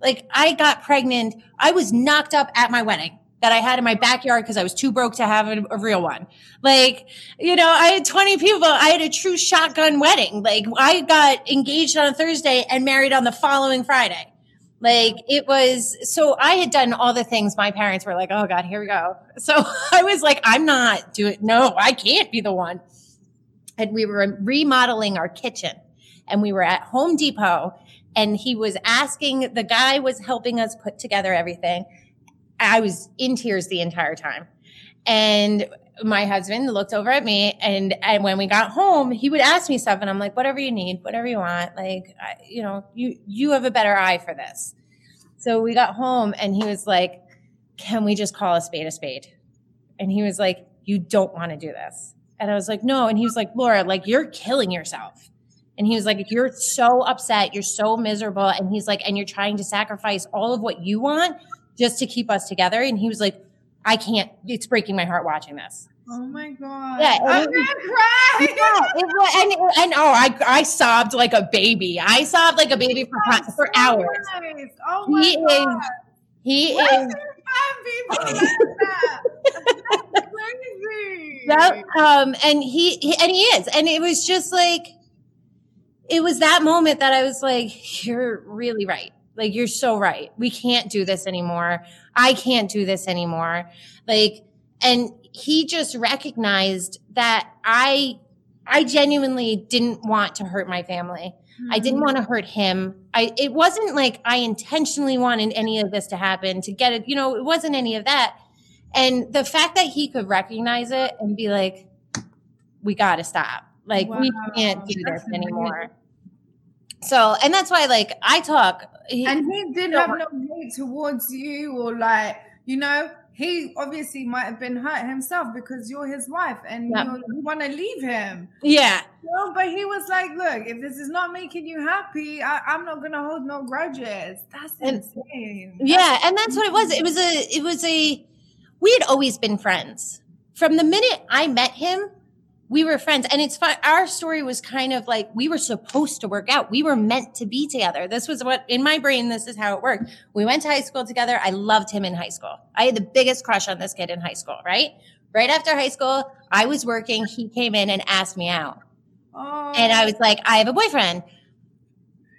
Like I got pregnant. I was knocked up at my wedding that I had in my backyard because I was too broke to have a, a real one. Like, you know, I had 20 people. I had a true shotgun wedding. Like I got engaged on a Thursday and married on the following Friday. Like it was, so I had done all the things my parents were like, oh God, here we go. So <laughs> I was like, I'm not doing, no, I can't be the one. And we were remodeling our kitchen and we were at Home Depot and he was asking, the guy was helping us put together everything. I was in tears the entire time. And my husband looked over at me and, and when we got home, he would ask me stuff and I'm like, whatever you need, whatever you want. Like, I, you know, you, you have a better eye for this. So we got home and he was like, can we just call a spade a spade? And he was like, you don't want to do this. And I was like, no. And he was like, Laura, like you're killing yourself. And he was like, you're so upset. You're so miserable. And he's like, and you're trying to sacrifice all of what you want just to keep us together. And he was like, I can't, it's breaking my heart watching this. Oh my God. Yeah, I'm to cry. Yeah, it was, and, and oh, I, I sobbed like a baby. I sobbed like a baby for, That's for so hours. nice. Oh my He God. is, he Why is, find people like that? <laughs> That's crazy. Yep. Um, and he, he and he is, and it was just like, it was that moment that I was like, "You're really right. Like you're so right. We can't do this anymore. I can't do this anymore." Like, and he just recognized that I, I genuinely didn't want to hurt my family. I didn't mm-hmm. want to hurt him. I it wasn't like I intentionally wanted any of this to happen to get it, you know, it wasn't any of that. And the fact that he could recognize it and be like, we got to stop. Like wow. we can't do this anymore. So, and that's why, like, I talk. He, and he did have no hate towards you, or like, you know, he obviously might have been hurt himself because you're his wife and yep. you want to leave him. Yeah. Know, but he was like, look, if this is not making you happy, I, am not gonna hold no grudges. That's and, insane. Yeah, that's and that's what it was. It was a it was a we had always been friends. From the minute I met him, we were friends and it's fun. Our story was kind of like we were supposed to work out. We were meant to be together. This was what in my brain, this is how it worked. We went to high school together. I loved him in high school. I had the biggest crush on this kid in high school, right? Right after high school, I was working. He came in and asked me out. Oh. And I was like, I have a boyfriend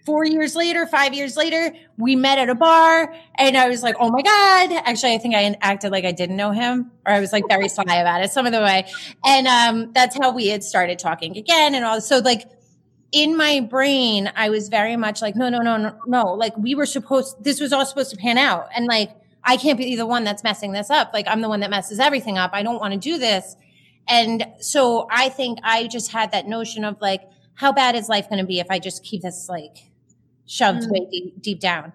four years later, five years later, we met at a bar and I was like, oh my God. Actually, I think I acted like I didn't know him or I was like very sly about it some of the way. And um, that's how we had started talking again and all. So like in my brain, I was very much like, no, no, no, no, no. Like we were supposed, this was all supposed to pan out. And like, I can't be the one that's messing this up. Like I'm the one that messes everything up. I don't want to do this. And so I think I just had that notion of like, how bad is life going to be if I just keep this like shoved mm. way deep, deep down.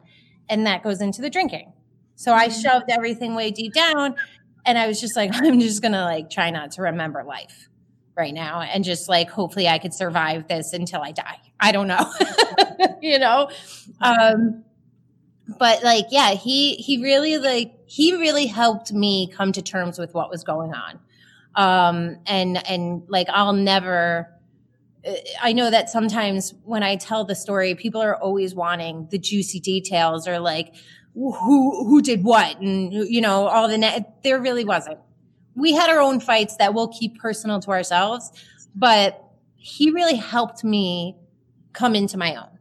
And that goes into the drinking. So I mm. shoved everything way deep down. And I was just like, <laughs> I'm just going to like try not to remember life right now and just like hopefully I could survive this until I die. I don't know. <laughs> you know? Um but like yeah, he he really like he really helped me come to terms with what was going on. Um and and like I'll never I know that sometimes when I tell the story, people are always wanting the juicy details or like who who did what and you know all the net. There really wasn't. We had our own fights that we'll keep personal to ourselves, but he really helped me come into my own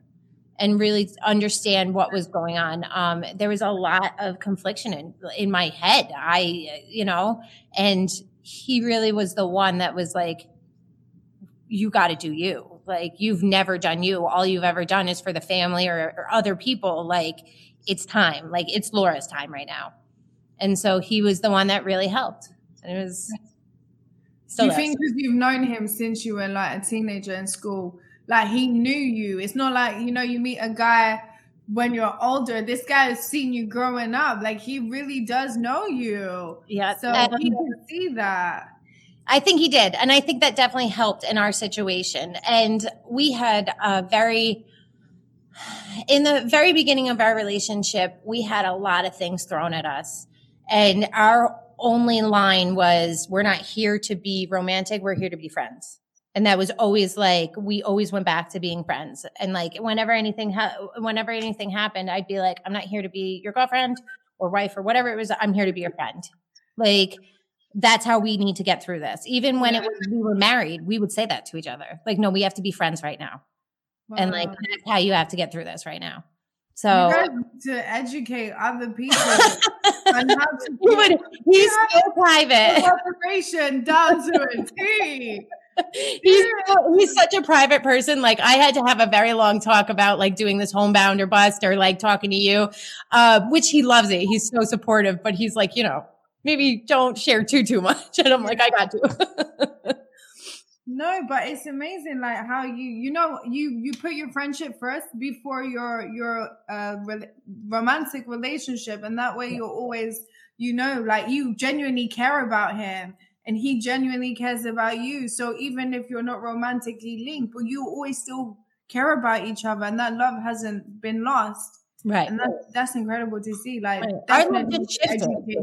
and really understand what was going on. Um, there was a lot of confliction in in my head. I you know, and he really was the one that was like you got to do you. Like you've never done you. All you've ever done is for the family or, or other people. Like it's time. Like it's Laura's time right now. And so he was the one that really helped. And it was. Do you think because you've known him since you were like a teenager in school, like he knew you? It's not like you know you meet a guy when you're older. This guy has seen you growing up. Like he really does know you. Yeah. So he can see that. I think he did. And I think that definitely helped in our situation. And we had a very, in the very beginning of our relationship, we had a lot of things thrown at us. And our only line was, we're not here to be romantic. We're here to be friends. And that was always like, we always went back to being friends. And like, whenever anything, ha- whenever anything happened, I'd be like, I'm not here to be your girlfriend or wife or whatever it was. I'm here to be your friend. Like, that's how we need to get through this. Even when it was, we were married, we would say that to each other. Like, no, we have to be friends right now. Wow. And like that's how you have to get through this right now. So to educate other people <laughs> on how to he would, he's so private. Preparation down to a <laughs> T. he's he's such a private person. Like I had to have a very long talk about like doing this homebound or bust or like talking to you, uh, which he loves it. He's so supportive, but he's like, you know, maybe don't share too too much. <laughs> And i'm like i got to. No but it's amazing like how you you know you you put your friendship first before your your uh re- romantic relationship and that way you're always you know like you genuinely care about him and he genuinely cares about you. So even if you're not romantically linked but you always still care about each other and that love hasn't been lost. Right. And that, that's incredible to see like right. definitely educate,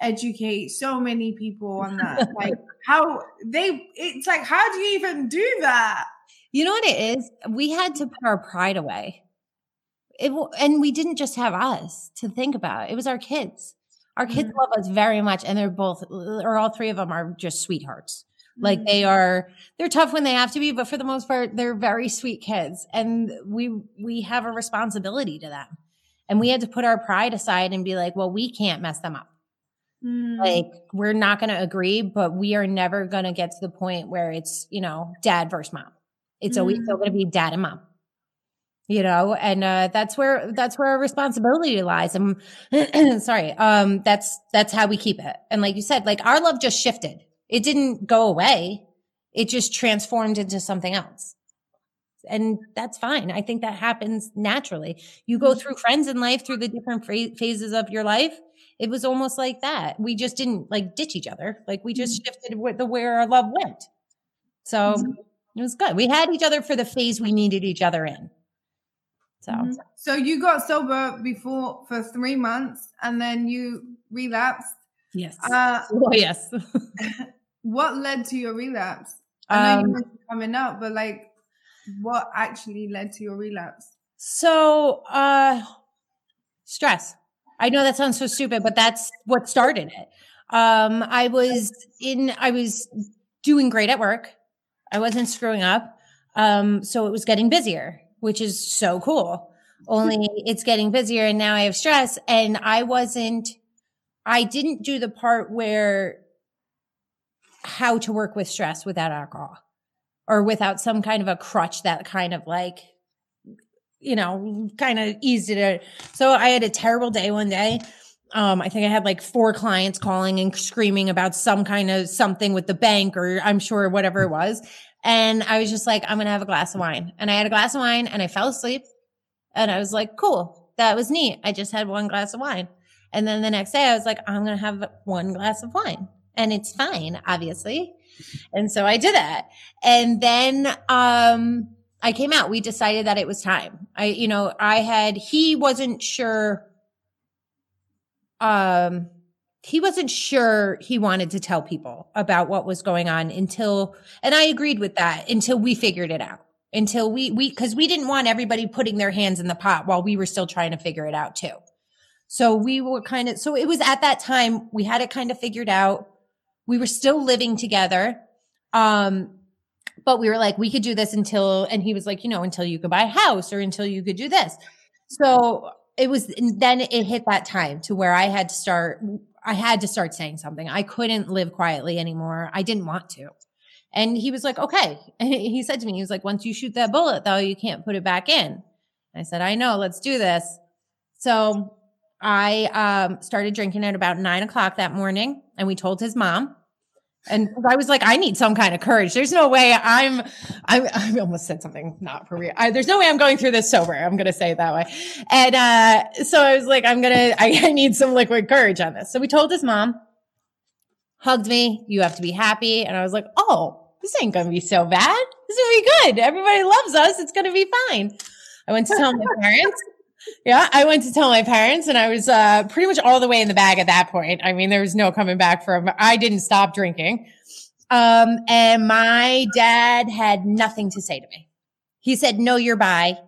educate so many people on that. <laughs> like how they it's like how do you even do that? You know what it is? We had to put our pride away. It and we didn't just have us to think about. It was our kids. Our kids mm-hmm. love us very much and they're both or all three of them are just sweethearts. Like they mm-hmm. are, they're tough when they have to be, but for the most part, they're very sweet kids. And we, we have a responsibility to them. And we had to put our pride aside and be like, well, we can't mess them up. Mm. Like we're not going to agree, but we are never going to get to the point where it's, you know, dad versus mom. It's mm. always still going to be dad and mom. You know, and uh, that's where that's where our responsibility lies. And <clears throat> sorry, um, that's that's how we keep it. And like you said, like our love just shifted. It didn't go away. It just transformed into something else. And that's fine. I think that happens naturally. You go through friends in life through the different phases of your life. It was almost like that. We just didn't like ditch each other. Like we just shifted with the where our love went. So it was good. We had each other for the phase we needed each other in. So, mm-hmm. so you got sober before for three months, and then you relapsed. Yes. Uh, <laughs> oh, yes. <laughs> what led to your relapse? I know um, you mentioned coming up, but like, what actually led to your relapse? So, uh, stress. I know that sounds so stupid, but that's what started it. Um, I was in, I was doing great at work. I wasn't screwing up. Um, so it was getting busier, which is so cool. Only it's getting busier and now I have stress and I wasn't, I didn't do the part where how to work with stress without alcohol or without some kind of a crutch that kind of like, you know, kind of eased it. So I had a terrible day one day. Um, I think I had like four clients calling and screaming about some kind of something with the bank or I'm sure whatever it was. And I was just like, I'm going to have a glass of wine. And I had a glass of wine and I fell asleep. And I was like, cool. That was neat. I just had one glass of wine. And then the next day I was like, I'm going to have one glass of wine and it's fine, obviously. And so I did that. And then, um, I came out. We decided that it was time. I, you know, I had, he wasn't sure, um, he wasn't sure he wanted to tell people about what was going on until, and I agreed with that until we figured it out. Until we, we, cause we didn't want everybody putting their hands in the pot while we were still trying to figure it out too. So we were kind of, so it was at that time we had it kind of figured out. We were still living together. Um, but we were like, we could do this until, and he was like, you know, until you could buy a house or until you could do this. So it was, then it hit that time to where I had to start, I had to start saying something. I couldn't live quietly anymore. I didn't want to. And he was like, okay. <laughs> And he said to me, he was like, once you shoot that bullet though, you can't put it back in. I said, I know, let's do this. So I um, started drinking at about nine o'clock that morning and we told his mom. And I was like, I need some kind of courage. There's no way I'm, I'm, I almost said something not for real. I, there's no way I'm going through this sober. I'm going to say it that way. And, uh, so I was like, I'm going <laughs> to, I need some liquid courage on this. So we told his mom, hugged me. You have to be happy. And I was like, Oh, this ain't going to be so bad. This is going to be good. Everybody loves us. It's going to be fine. I went to tell my <laughs> parents yeah, I went to tell my parents and I was uh, pretty much all the way in the bag at that point. I mean, there was no coming back from, I didn't stop drinking. Um, and my dad had nothing to say to me. He said, no, you're bi.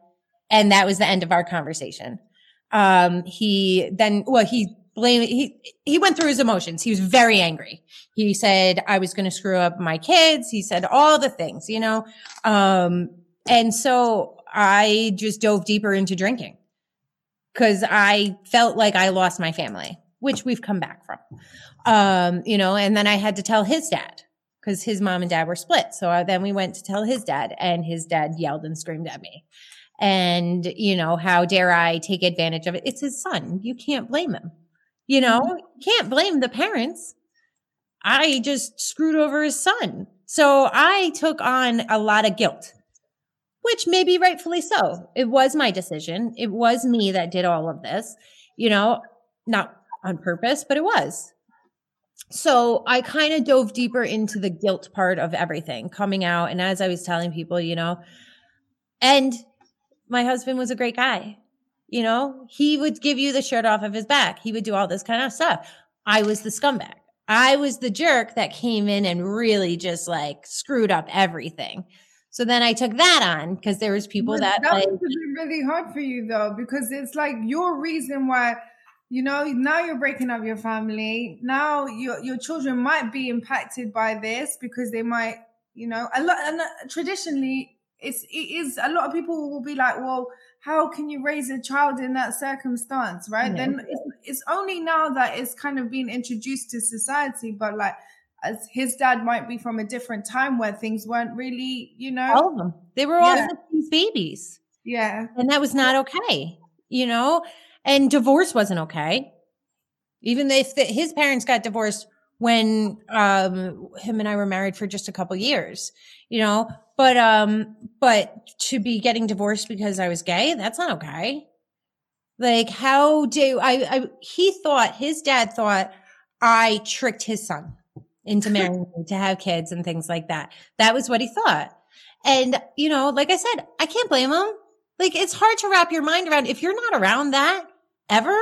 And that was the end of our conversation. Um, he then, well, he blamed, he, he went through his emotions. He was very angry. He said, I was going to screw up my kids. He said all the things, you know? Um, and so I just dove deeper into drinking because I felt like I lost my family, which we've come back from. Um, you know, and then I had to tell his dad because his mom and dad were split. So I, then we went to tell his dad, and his dad yelled and screamed at me. And, you know, how dare I take advantage of it? It's his son. You can't blame him. You know, mm-hmm. can't blame the parents. I just screwed over his son. So I took on a lot of guilt which maybe rightfully so. It was my decision. It was me that did all of this, you know, not on purpose, but it was. So I kind of dove deeper into the guilt part of everything coming out. And as I was telling people, you know, and my husband was a great guy. You know, he would give you the shirt off of his back. He would do all this kind of stuff. I was the scumbag. I was the jerk that came in and really just like screwed up everything. So then I took that on because there was people but that that like, was really hard for you though because it's like your reason why you know now you're breaking up your family. Now your your children might be impacted by this because they might you know a lot and uh, traditionally it's it is a lot of people will be like well how can you raise a child in that circumstance? Right? Then it's, it's only now that it's kind of being introduced to society but like as his dad might be from a different time where things weren't really, you know, all of them. They were all yeah. these babies. Yeah. And that was not okay, you know, and divorce wasn't okay. Even if the, his parents got divorced when um him and I were married for just a couple years, you know. But um but to be getting divorced because I was gay, that's not okay. Like how do I, I he thought his dad thought I tricked his son into marrying me to have kids and things like that. That was what he thought. And, you know, like I said, I can't blame him. Like it's hard to wrap your mind around if you're not around that ever.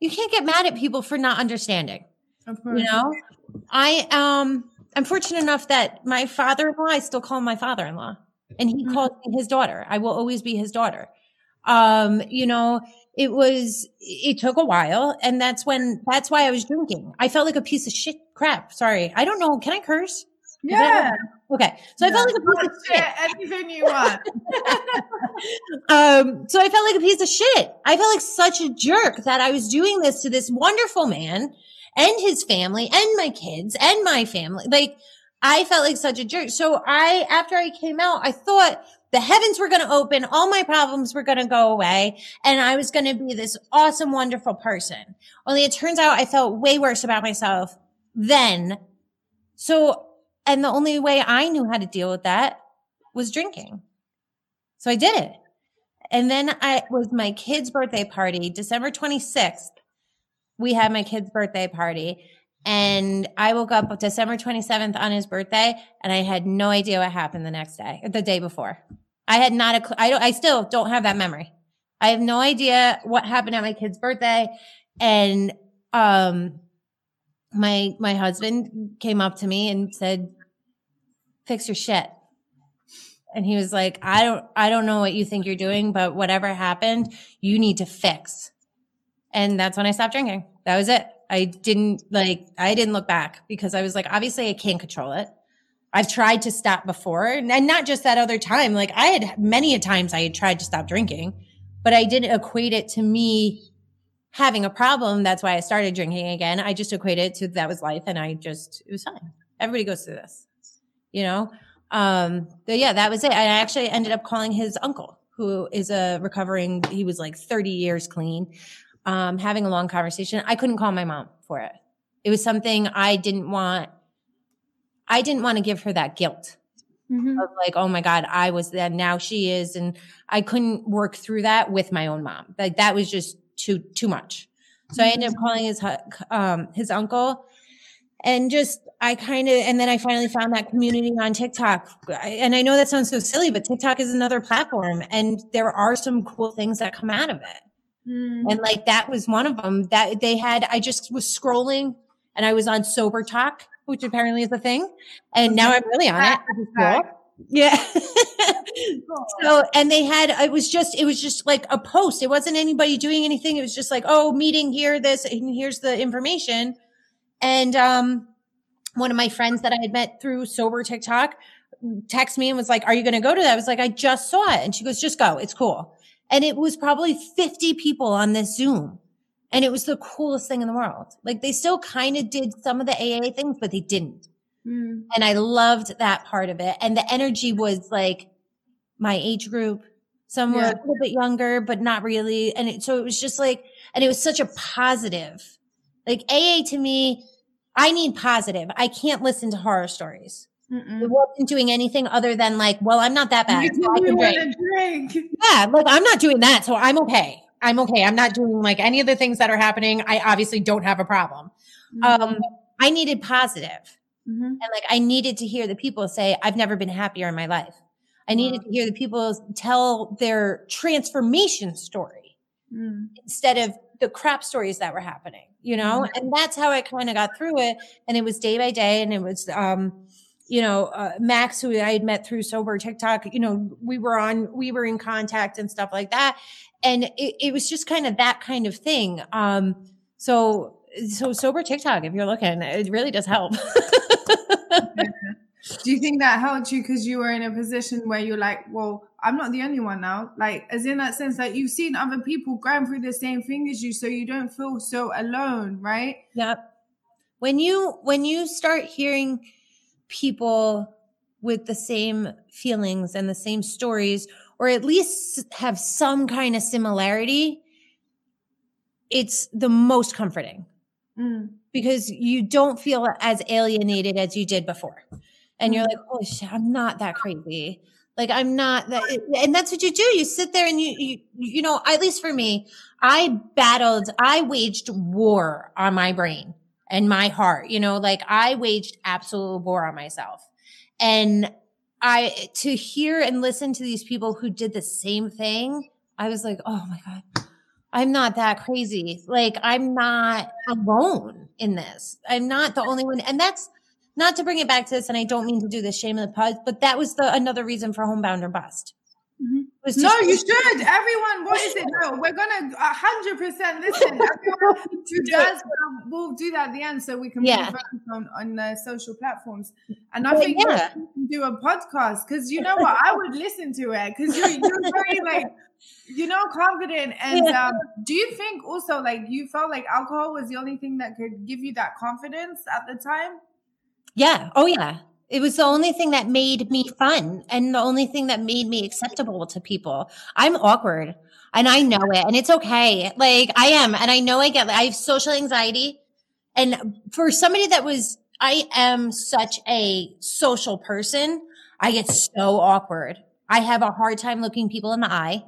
You can't get mad at people for not understanding. You know, I um I'm fortunate enough that my father-in-law, I still call him my father-in-law, and he mm-hmm. calls me his daughter. I will always be his daughter. Um, you know, it was it took a while, and that's when that's why I was drinking. I felt like a piece of shit crap. Sorry. I don't know. Can I curse? Yeah. Okay. So I felt like a piece of shit. Anything you want. <laughs> um, so I felt like a piece of shit. I felt like such a jerk that I was doing this to this wonderful man and his family and my kids and my family. Like I felt like such a jerk. So I, after I came out, I thought the heavens were going to open. All my problems were going to go away. And I was going to be this awesome, wonderful person. Only it turns out I felt way worse about myself then. So and the only way I knew how to deal with that was drinking. So I did it. And then I was my kid's birthday party, December 26th. We had my kid's birthday party. And I woke up December 27th on his birthday and I had no idea what happened the next day, the day before. I had not a, cl- I don't, I still don't have that memory. I have no idea what happened at my kid's birthday. And, um, my my husband came up to me and said, "Fix your shit." And he was like, "I don't I don't know what you think you're doing, but whatever happened, you need to fix." And that's when I stopped drinking. That was it. I didn't like I didn't look back because I was like, obviously I can't control it. I've tried to stop before and not just that other time. Like I had many a times I had tried to stop drinking, but I didn't equate it to me having a problem. That's why I started drinking again. I just equated to that was life and I just, it was fine. Everybody goes through this, you know? Um, but yeah, that was it. I actually ended up calling his uncle, who is a recovering, he was like 30 years clean, um, having a long conversation. I couldn't call my mom for it. It was something I didn't want. I didn't want to give her that guilt. Mm-hmm. of like, oh my God, I was then, now she is. And I couldn't work through that with my own mom. Like that was just too too much. So I ended up mm-hmm. calling his um his uncle and just I kind of and then I finally found that community on TikTok. And I know that sounds so silly, but TikTok is another platform and there are some cool things that come out of it. Mm. And like that was one of them that they had I just was scrolling and I was on sober talk, which apparently is a thing. And now I'm really on it. <laughs> Cool. Yeah. so, and they had, it was just, it was just like a post. It wasn't anybody doing anything. It was just like, oh, meeting here, this, and here's the information. And, um, one of my friends that I had met through sober TikTok texted me and was like, are you going to go to that? I was like, I just saw it. And she goes, just go. It's cool. And it was probably 50 people on this Zoom. And it was the coolest thing in the world. Like they still kind of did some of the AA things, but they didn't. Mm. And I loved that part of it. And the energy was like my age group. Some were yeah. a little bit younger, but not really. And it, so it was just like, and it was such a positive. Like AA to me, I need positive. I can't listen to horror stories. Mm-mm. It wasn't doing anything other than like, well, I'm not that bad. So I can drink. drink. Yeah, like I'm not doing that, so I'm okay. I'm okay. I'm not doing like any of the things that are happening. I obviously don't have a problem. Mm-hmm. Um, I needed positive. Mm-hmm. And like I needed to hear the people say, I've never been happier in my life. I needed to hear the people tell their transformation story mm. instead of the crap stories that were happening, you know? Mm. And that's how I kind of got through it. And it was day by day. And it was, um, you know, uh, Max, who I had met through sober TikTok, you know, we were on, we were in contact and stuff like that. And it, it was just kind of that kind of thing. Um, so, so sober TikTok, if you're looking, it really does help. <laughs> Do you think that helped you because you were in a position where you're like, well, I'm not the only one now? Like, as in that sense, that you've seen other people going through the same thing as you, so you don't feel so alone, right? Yep. When you when you start hearing people with the same feelings and the same stories, or at least have some kind of similarity, it's the most comforting Mm. because you don't feel as alienated as you did before. And you're like, oh shit, I'm not that crazy. Like I'm not that, and that's what you do. You sit there and you, you, you know, at least for me, I battled, I waged war on my brain and my heart, you know, like I waged absolute war on myself. And I, to hear and listen to these people who did the same thing, I was like, oh my God, I'm not that crazy. Like I'm not alone in this. I'm not the only one. And that's not to bring it back to this. And I don't mean to do the shame of the pod, but that was the another reason for homebound or bust. Mhm. No, you should. Everyone, what is it? No, we're gonna hundred percent listen. Everyone <laughs> who does, we'll, we'll do that at the end so we can Yeah. on on the social platforms. And I But think yeah. we can do a podcast because you know what, I would listen to it because you're you're very like you know confident. And Yeah. um, do you think also like you felt like alcohol was the only thing that could give you that confidence at the time? Yeah. Oh, yeah. It was the only thing that made me fun and the only thing that made me acceptable to people. I'm awkward and I know it and it's okay. Like I am. And I know I get, I have social anxiety. And for somebody that was, I am such a social person. I get so awkward. I have a hard time looking people in the eye.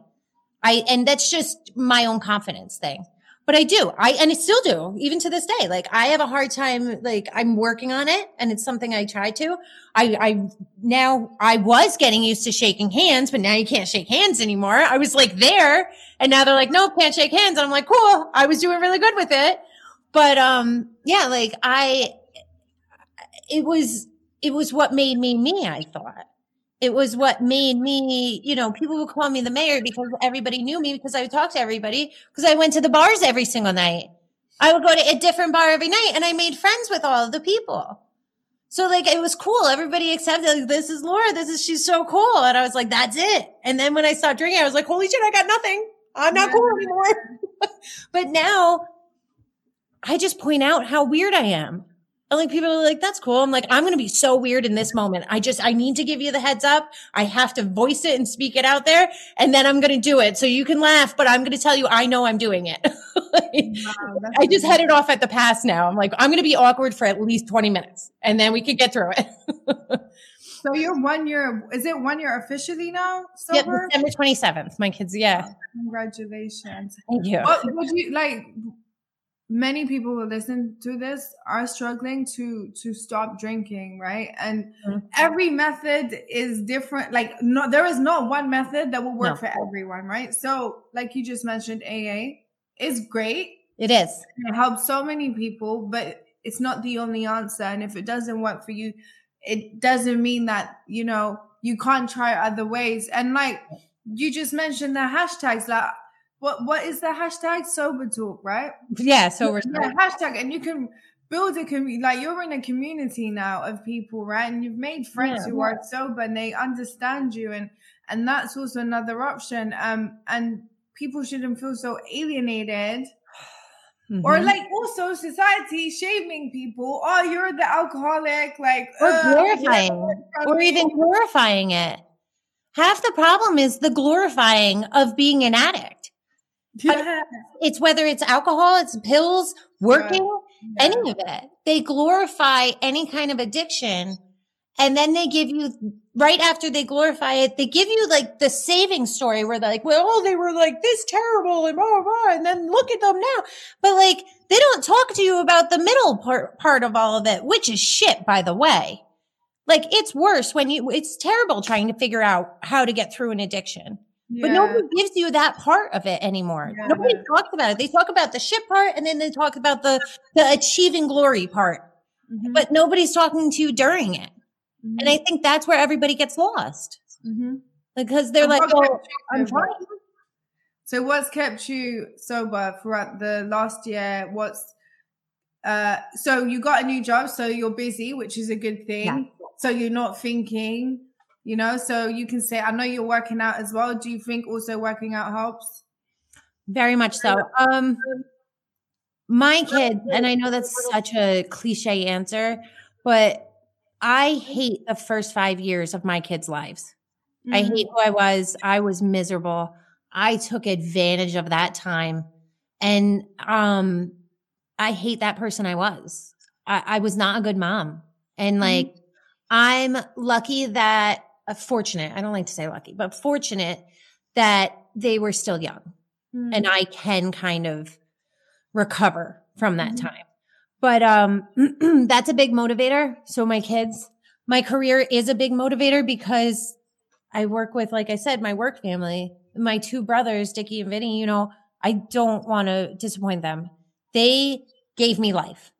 I, and that's just my own confidence thing. But I do. I, and I still do, even to this day. Like I have a hard time, like I'm working on it and it's something I try to. I, I now I was getting used to shaking hands, but now you can't shake hands anymore. I was like there and now they're like, no, can't shake hands. And I'm like, cool. I was doing really good with it. But, um, yeah, like I, it was, it was what made me me, I thought. It was what made me, you know, people would call me the mayor because everybody knew me because I would talk to everybody because I went to the bars every single night. I would go to a different bar every night and I made friends with all of the people. So like it was cool. Everybody accepted like this is Laura. This is she's so cool. And I was like, that's it. And then when I stopped drinking, I was like, holy shit, I got nothing. I'm not cool anymore. <laughs> but now I just point out how weird I am. And like people are like, that's cool. I'm like, I'm going to be so weird in this moment. I just, I need to give you the heads up. I have to voice it and speak it out there. And then I'm going to do it. So you can laugh, but I'm going to tell you, I know I'm doing it. <laughs> Wow, I just amazing. head it off at the pass now. I'm like, I'm going to be awkward for at least 20 minutes and then we can get through it. <laughs> So you're one year. Is it one year officially now? yeah, Sober. December 27th. My kids, yeah. Congratulations. Thank you. What would you like? Many people who listen to this are struggling to to stop drinking, right? And Mhm. every method is different. Like, no, there is not one method that will work No. for everyone, right? So, like you just mentioned, AA is great. It is. It helps so many people, but it's not the only answer. And if it doesn't work for you, it doesn't mean that, you know, you can't try other ways. And like you just mentioned the hashtags, like what what is the hashtag sober talk, right? Yeah. So we're, yeah, hashtag, and you can build a community. Like you're in a community now of people, right? And you've made friends Yeah. who are sober and they understand you, and and that's also another option. Um, and people shouldn't feel so alienated or Mhm. like also society shaming people. Oh, you're the alcoholic, like or uh, glorifying or even glorifying it. Half the problem is the glorifying of being an addict. Yeah. It's whether it's alcohol, it's pills, working, Yeah. any of it. They glorify any kind of addiction. And then they give you, right after they glorify it, they give you like the saving story where they're like, well, oh, they were like this terrible and blah, blah, blah. And then look at them now. But like, they don't talk to you about the middle part, part of all of it, which is shit, by the way. Like, it's worse when you, it's terrible trying to figure out how to get through an addiction. But nobody gives you that part of it anymore. Yeah. Nobody talks about it. They talk about the shit part and then they talk about the, the achieving glory part, Mhm. but nobody's talking to you during it. Mhm. And I think that's where everybody gets lost Mhm. because they're like, oh, I'm fine. So what's kept you sober throughout the last year? What's uh so you got a new job, so you're busy, which is a good thing. Yeah. So you're not thinking, you know, so you can say, I know you're working out as well. Do you think also working out helps? Very much so. Um, my kids, and I know that's such a cliche answer, but I hate the first five years of my kids' lives. I Mhm. hate who I was. I was miserable. I took advantage of that time. And um I hate that person I was. I, I was not a good mom. And Mm-hmm. like, I'm lucky that, fortunate, I don't like to say lucky, but fortunate that they were still young Mm. and I can kind of recover from that Mhm. time. But um <clears throat> that's a big motivator. So my kids, my career is a big motivator because I work with, like I said, my work family, my two brothers, Dickie and Vinny, you know, I don't want to disappoint them. They gave me life.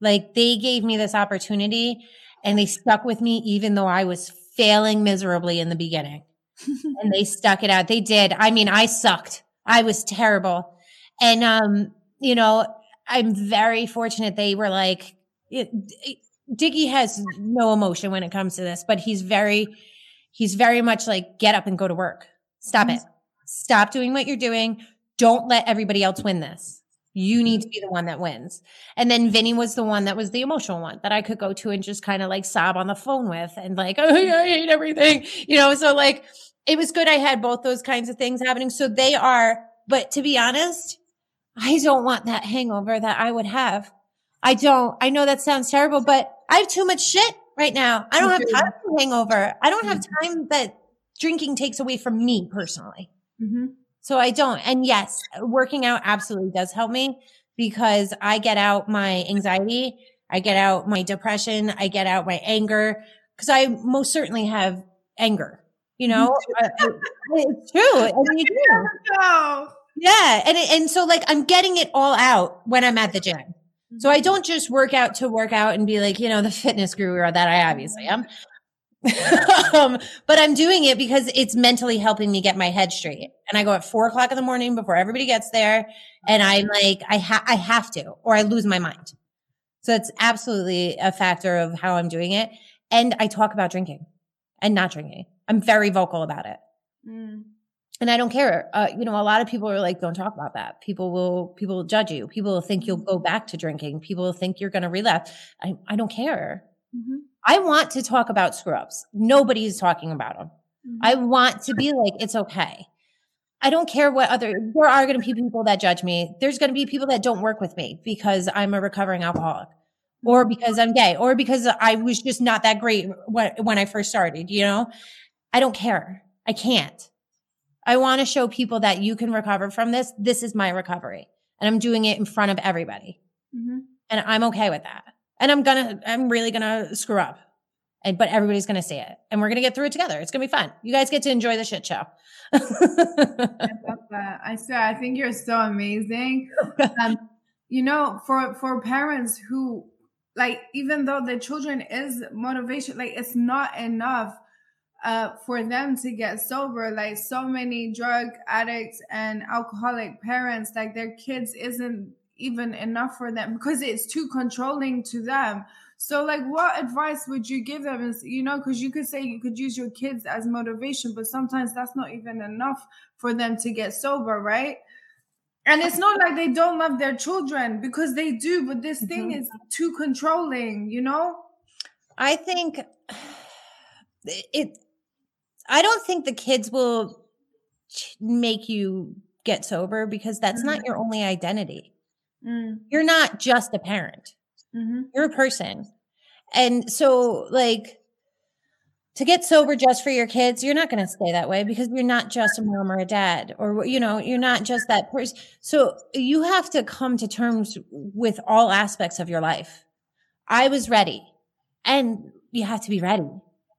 Like they gave me this opportunity and they stuck with me even though I was failing miserably in the beginning <laughs> and they stuck it out. They did. I mean, I sucked. I was terrible. And, um, you know, I'm very fortunate they were like, it, it, Dickie has no emotion when it comes to this, but he's very, he's very much like, get up and go to work. Stop it. Stop doing what you're doing. Don't let everybody else win this. You need to be the one that wins. And then Vinny was the one that was the emotional one that I could go to and just kind of like sob on the phone with and like, <laughs> oh, yeah, I hate everything. You know, so like it was good I had both those kinds of things happening. So they are, but to be honest, I don't want that hangover that I would have. I don't. I know that sounds terrible, but I have too much shit right now. I don't have time for hangover. I don't have time that drinking takes away from me personally. Mhm. So I don't. And yes, working out absolutely does help me because I get out my anxiety, I get out my depression, I get out my anger because I most certainly have anger. You know, uh, I- it's true. I <laughs> mean, you do. Yeah. And, and so like I'm getting it all out when I'm at the gym. So I don't just work out to work out and be like, you know, the fitness guru that I obviously am. <laughs> um, but I'm doing it because it's mentally helping me get my head straight. And I go at four o'clock in the morning before everybody gets there. And I'm like, I ha- I have to, or I lose my mind. So it's absolutely a factor of how I'm doing it. And I talk about drinking and not drinking. I'm very vocal about it Mm. and I don't care. Uh, you know, a lot of people are like, don't talk about that. People will, people will judge you. People will think you'll go back to drinking. People will think you're going to relapse. I, I don't care. Mhm. I want to talk about screw ups. Nobody's talking about them. Mhm. I want to be like, it's okay. I don't care what other, there are going to be people that judge me. There's going to be people that don't work with me because I'm a recovering alcoholic or because I'm gay or because I was just not that great when, when I first started, you know? I don't care. I can't. I want to show people that you can recover from this. This is my recovery and I'm doing it in front of everybody Mhm. and I'm okay with that. And I'm gonna, I'm really gonna screw up. And, but everybody's gonna see it and we're gonna get through it together. It's gonna be fun. You guys get to enjoy the shit show. I love that. I swear, I think you're so amazing. <laughs> Um, you know, for for parents who like, even though the children is motivation, like it's not enough uh for them to get sober. Like so many drug addicts and alcoholic parents, like their kids isn't even enough for them because it's too controlling to them. So, like, what advice would you give them? Is you know, because you could say you could use your kids as motivation, but sometimes that's not even enough for them to get sober, right? And it's not like they don't love their children because they do, but this thing Mhm. is too controlling, you know? I think <sighs> it, I don't think the kids will make you get sober because that's not your only identity. Mm, You're not just a parent. hmm you're a person. And so like to get sober just for your kids, you're not going to stay that way because you're not just a mom or a dad or you know, you're not just that person. So you have to come to terms with all aspects of your life. I was ready. And you have to be ready.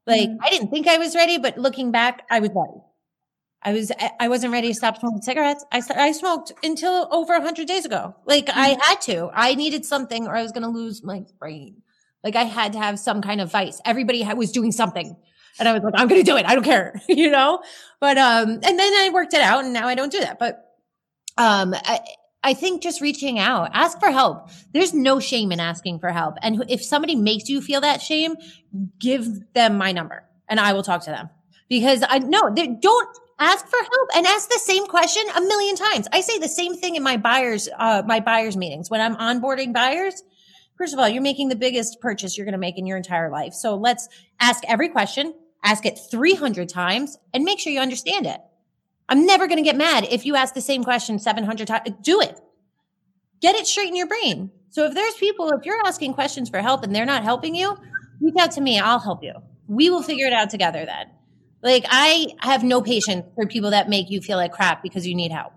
Like Mhm. I didn't think I was ready, but looking back, I was ready. I was I- wasn't ready to stop smoking cigarettes. I I smoked until over 100 days ago. Like I had to. I needed something or I was going to lose my brain. Like I had to have some kind of vice. Everybody was doing something. And I was like, I'm going to do it. I don't care, <laughs> you know? But um and then I worked it out and now I don't do that. But um I I think just reaching out, ask for help. There's no shame in asking for help. And if somebody makes you feel that shame, give them my number and I will talk to them. Because I no, they- don't ask for help and ask the same question a million times. I say the same thing in my buyers uh my buyers meetings when I'm onboarding buyers. First of all, you're making the biggest purchase you're going to make in your entire life. So let's ask every question, ask it 300 times and make sure you understand it. I'm never going to get mad if you ask the same question 700 times. Do it. get it straight in your brain. So if there's people, if you're asking questions for help and they're not helping you, reach out to me. I'll help you. We will figure it out together then. Like I have no patience for people that make you feel like crap because you need help.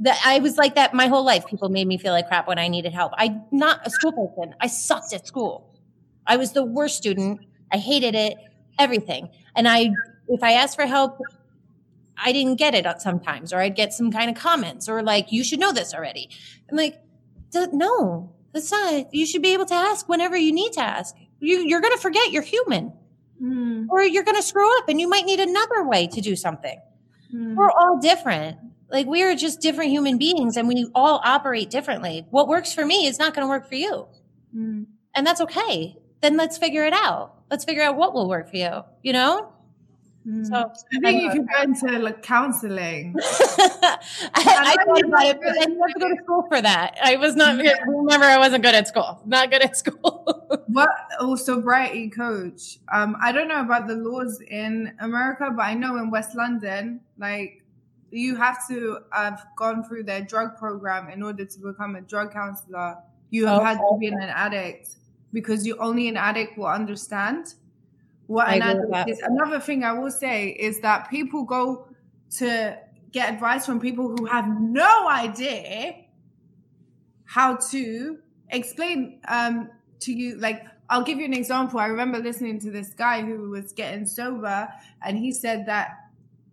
That I was like that my whole life. People made me feel like crap when I needed help. I'm not a school person. I sucked at school. I was the worst student. I hated it, everything. And I, if I asked for help, I didn't get it sometimes, or I'd get some kind of comments, or like, you should know this already. I'm like, no, that's not, you should be able to ask whenever you need to ask. You, you're going to forget you're human. Mm. Or you're going to screw up and you might need another way to do something. Mm. We're all different. Like we are just different human beings and we all operate differently. What works for me is not going to work for you. Mm. And that's okay. Then let's figure it out. Let's figure out what will work for you, you know? Mm. So I think you could go into like counseling. <laughs> I, I thought about it, but I have to go to school for that. I was not. Yeah. <laughs> Remember, I wasn't good at school. Not good at school. <laughs> what? Oh, sobriety coach. Um, I don't know about the laws in America, but I know in West London, like you have to have gone through their drug program in order to become a drug counselor. You have had to be an addict because you only an addict will understand what an is. Another thing I will say is that people go to get advice from people who have no idea how to explain um, to you. Like, I'll give you an example. I remember listening to this guy who was getting sober, and he said that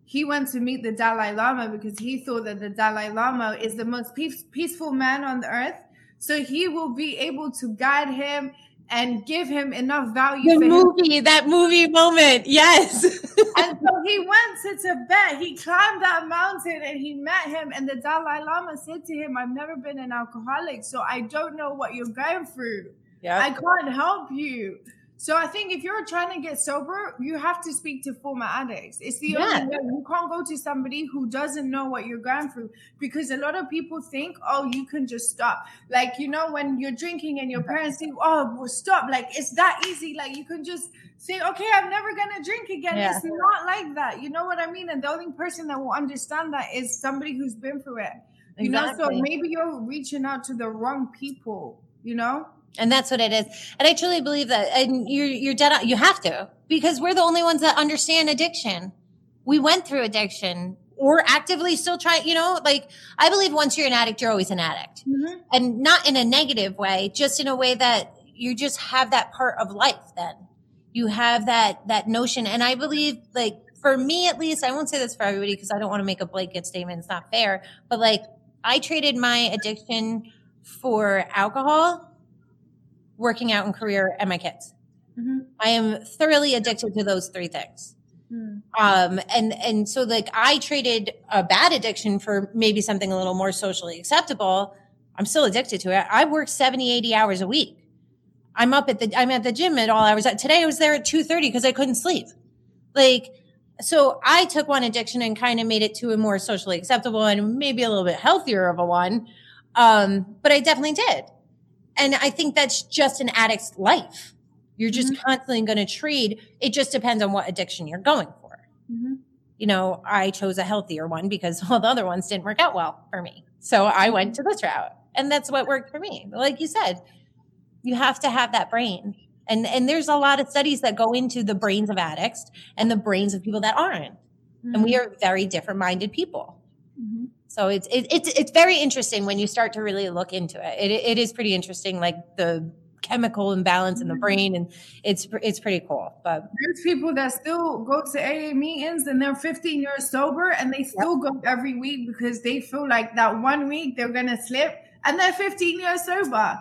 he went to meet the Dalai Lama because he thought that the Dalai Lama is the most peace, peaceful man on the earth. So he will be able to guide him and give him enough value. The movie, him. that movie moment, yes. <laughs> and so he went to Tibet. He climbed that mountain and he met him. And the Dalai Lama said to him, "I've never been an alcoholic, so I don't know what you're going through. Yeah, I can't help you." So I think if you're trying to get sober, you have to speak to former addicts. It's the yeah. only way. You can't go to somebody who doesn't know what you're going through because a lot of people think, oh, you can just stop. Like, you know, when you're drinking and your parents think, oh, well, stop. Like, it's that easy. Like, you can just say, okay, I'm never going to drink again. Yeah. It's not like that. You know what I mean? And the only person that will understand that is somebody who's been through it. You exactly. know, so maybe you're reaching out to the wrong people, you know? And that's what it is. And I truly believe that. And you're, you're dead. You have to because we're the only ones that understand addiction. We went through addiction or actively still trying. you know, like I believe once you're an addict, you're always an addict mm-hmm. and not in a negative way, just in a way that you just have that part of life then you have that, that notion. And I believe like for me, at least, I won't say this for everybody because I don't want to make a blanket statement. It's not fair, but like I traded my addiction for alcohol working out and career and my kids. Mm-hmm. I am thoroughly addicted to those three things. Mm. Um, and, and so like I traded a bad addiction for maybe something a little more socially acceptable. I'm still addicted to it. I work 70, 80 hours a week. I'm up at the, I'm at the gym at all hours. Today I was there at 2.30 because I couldn't sleep. Like, so I took one addiction and kind of made it to a more socially acceptable and maybe a little bit healthier of a one. Um, but I definitely did. And I think that's just an addict's life. You're just mm-hmm. constantly going to trade. It just depends on what addiction you're going for. Mm-hmm. You know, I chose a healthier one because <laughs> all the other ones didn't work out well for me. So I went to this route and that's what worked for me. Like you said, you have to have that brain. And, and there's a lot of studies that go into the brains of addicts and the brains of people that aren't. Mm-hmm. And we mm-hmm. are very different minded people. So it's it, it's it's very interesting when you start to really look into it. It it is pretty interesting, like the chemical imbalance in the mm-hmm. brain, and it's it's pretty cool. But there's people that still go to AA meetings and they're 15 years sober, and they still yep. go every week because they feel like that one week they're gonna slip, and they're 15 years sober.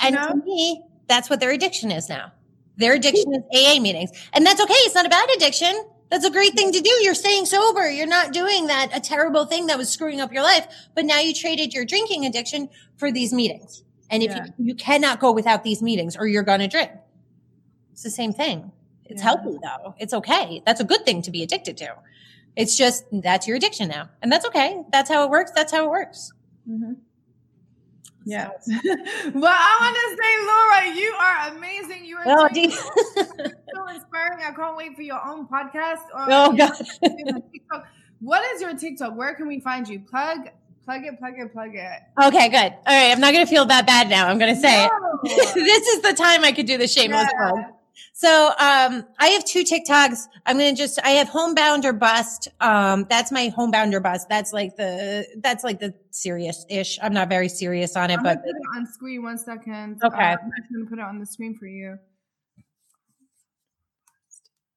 And know? to me, that's what their addiction is now. Their addiction is AA meetings, and that's okay. It's not a bad addiction. That's a great thing to do. You're staying sober. You're not doing that a terrible thing that was screwing up your life. But now you traded your drinking addiction for these meetings. And if yeah. you, you cannot go without these meetings or you're going to drink, it's the same thing. It's yeah. healthy though. It's okay. That's a good thing to be addicted to. It's just that's your addiction now. And that's okay. That's how it works. That's how it works. Mm-hmm. Yeah. well, <laughs> I want to say, Laura, you are amazing. You are oh, so inspiring. I can't wait for your own podcast. Or oh, God. <laughs> what is your TikTok? Where can we find you? Plug Plug it, plug it, plug it. Okay, good. All right, I'm not gonna feel that bad now. I'm gonna say No. it. <laughs> this is the time I could do the shameless Yeah. plug. So um, I have two TikToks. I'm gonna just I have homebound or bust. Um, that's my homebound or bust. That's like the that's like the serious ish. I'm not very serious on it, I'm but put it on screen one second. Okay. Uh, I'm just gonna put it on the screen for you.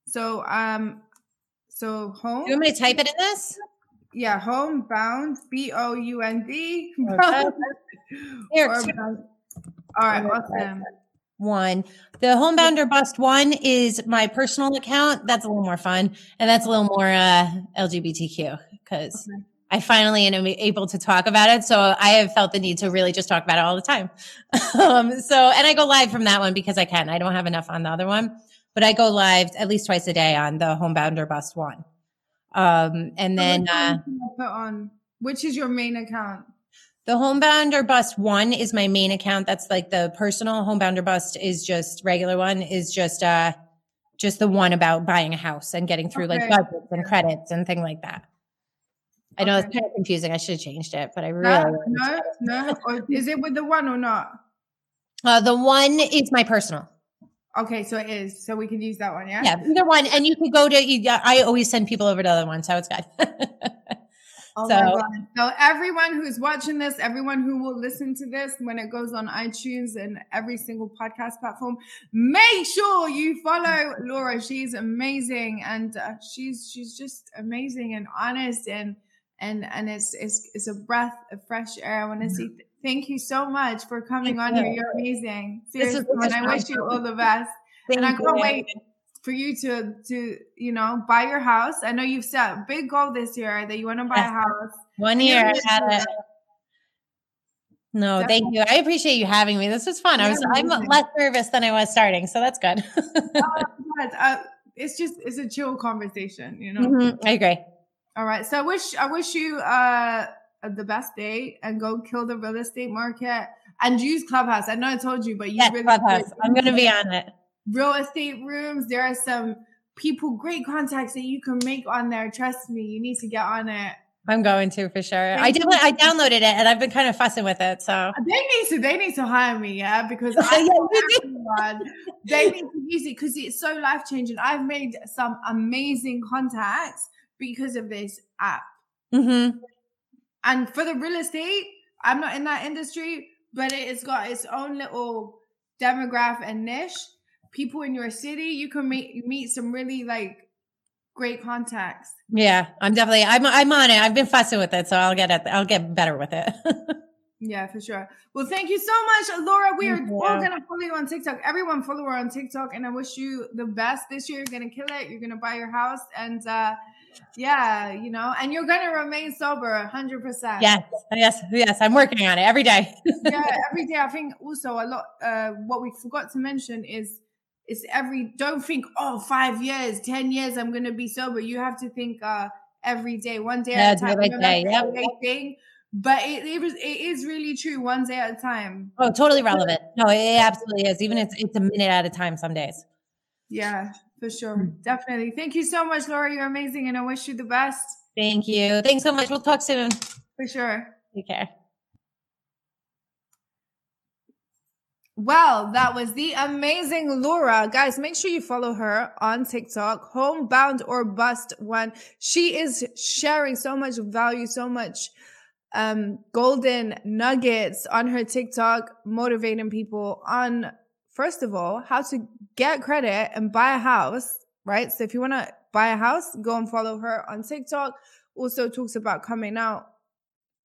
So um, so home. do you want me to type it in this? Yeah, homebound. B O U N D. Okay. <laughs> Here, Or two. bound. All right, awesome. One. The homebound or bust one is my personal account. That's a little more fun, and that's a little more uh, LGBTQ because Okay. I finally am able to talk about it. So I have felt the need to really just talk about it all the time. <laughs> um, so, and I go live from that one because I can. I don't have enough on the other one, but I go live at least twice a day on the homebound or bust one. Um, and then uh, one can I put on which is your main account? The homebound or bust one is my main account. That's like the personal homebound or bust is just regular one is just uh just the one about buying a house and getting through like budgets and credits and thing like that. I know it's kind of confusing. I should have changed it, but I really No, <laughs> no, no. Or is it with the one or not? uh, the one is my personal. Okay, so it is. So we can use that one, yeah? Yeah, either one, and you could go to. I always send people over to the other one, so it's good. <laughs> Oh So- So everyone who's watching this, everyone who will listen to this when it goes on iTunes and every single podcast platform, make sure you follow Laura. She's amazing, and uh, she's she's just amazing and honest, and and and it's it's it's a breath of fresh air. I want to say th- thank you so much for coming Thank on here. you. You're amazing. This is Seriously, and I wish you all the best. Thank and I can't you. wait for you to to you know buy your house. I know you've set a big goal this year that you want to buy Yes. a house. One year, I had that. No, thank you. I appreciate you having me. This was fun. I Yeah, was. I'm less nervous than I was starting, so that's good. <laughs> But, uh, it's just it's a chill conversation, you know. Mhm, I agree. All right. So I wish I wish you uh the best day and go kill the real estate market and use Clubhouse. I know I told you, but you Yes, really Clubhouse. I'm going to be on it. Real estate rooms. There are some people, great contacts that you can make on there. Trust me, you need to get on it. I'm going to for sure. I did. I downloaded it, and I've been kind of fussing with it. So They need to they need to hire me, yeah, because <laughs> I everyone, they need to use it because it's so life changing. I've made some amazing contacts because of this app. hmm And for the real estate, I'm not in that industry, but it's got its own little demographic and niche. People in your city, you can meet meet some really like great contacts. yeah, I'm definitely. I'm. I'm on it. I've been fussing with it, so I'll get it. I'll get better with it. <laughs> Yeah, for sure. Well, thank you so much, Laura. We are all gonna follow you on TikTok. Everyone follow her on TikTok, and I wish you the best this year. You're gonna kill it. You're gonna buy your house, and uh yeah, you know, and you're gonna remain sober, hundred percent. yes, yes, yes. I'm working on it every day. <laughs> yeah, every day. I think also a lot. Uh, what we forgot to mention is is every. Don't think oh five years, ten years, I'm gonna be sober. You have to think uh every day, one day Yeah, at a time. by I know day, yep. thing, but it, it was it is really true. One day at a time. Oh, totally relevant. No, it absolutely is. Even it's it's a minute at a time some days. Yeah, for sure. Definitely. Thank you so much, Laura. You're amazing, and I wish you the best Thank you. Thanks so much. We'll talk soon. for sure. Take care. Well, that was the amazing Laura. Guys, make sure you follow her on TikTok, homebound or bust one. She is sharing so much value, so much um golden nuggets on her TikTok, motivating people on first of all, how to get credit and buy a house, right? So if you want to buy a house, go and follow her on TikTok. Also talks about coming out.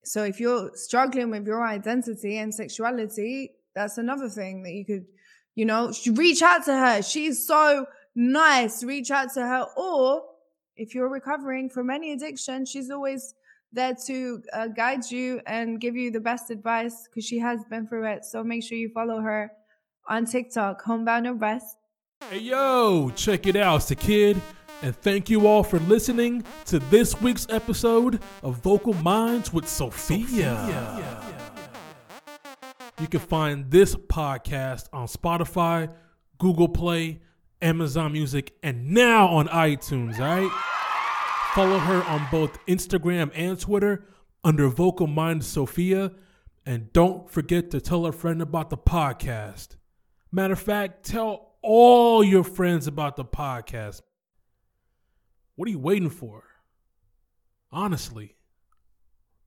So if you're struggling with your identity and sexuality, that's another thing that you could, you know, reach out to her. She's so nice. Reach out to her. Or if you're recovering from any addiction, she's always there to uh, guide you and give you the best advice because she has been through it. So make sure you follow her on TikTok, Homebound or Bust. Hey yo, check it out, it's the kid, and thank you all for listening to this week's episode of Vocal Minds with Sophia. You can find this podcast on Spotify, Google Play, Amazon Music, and now on iTunes, all right? Follow her on both Instagram and Twitter under Vocal Mind Sophia. And don't forget to tell a friend about the podcast. Matter of fact, tell all your friends about the podcast. What are you waiting for? Honestly.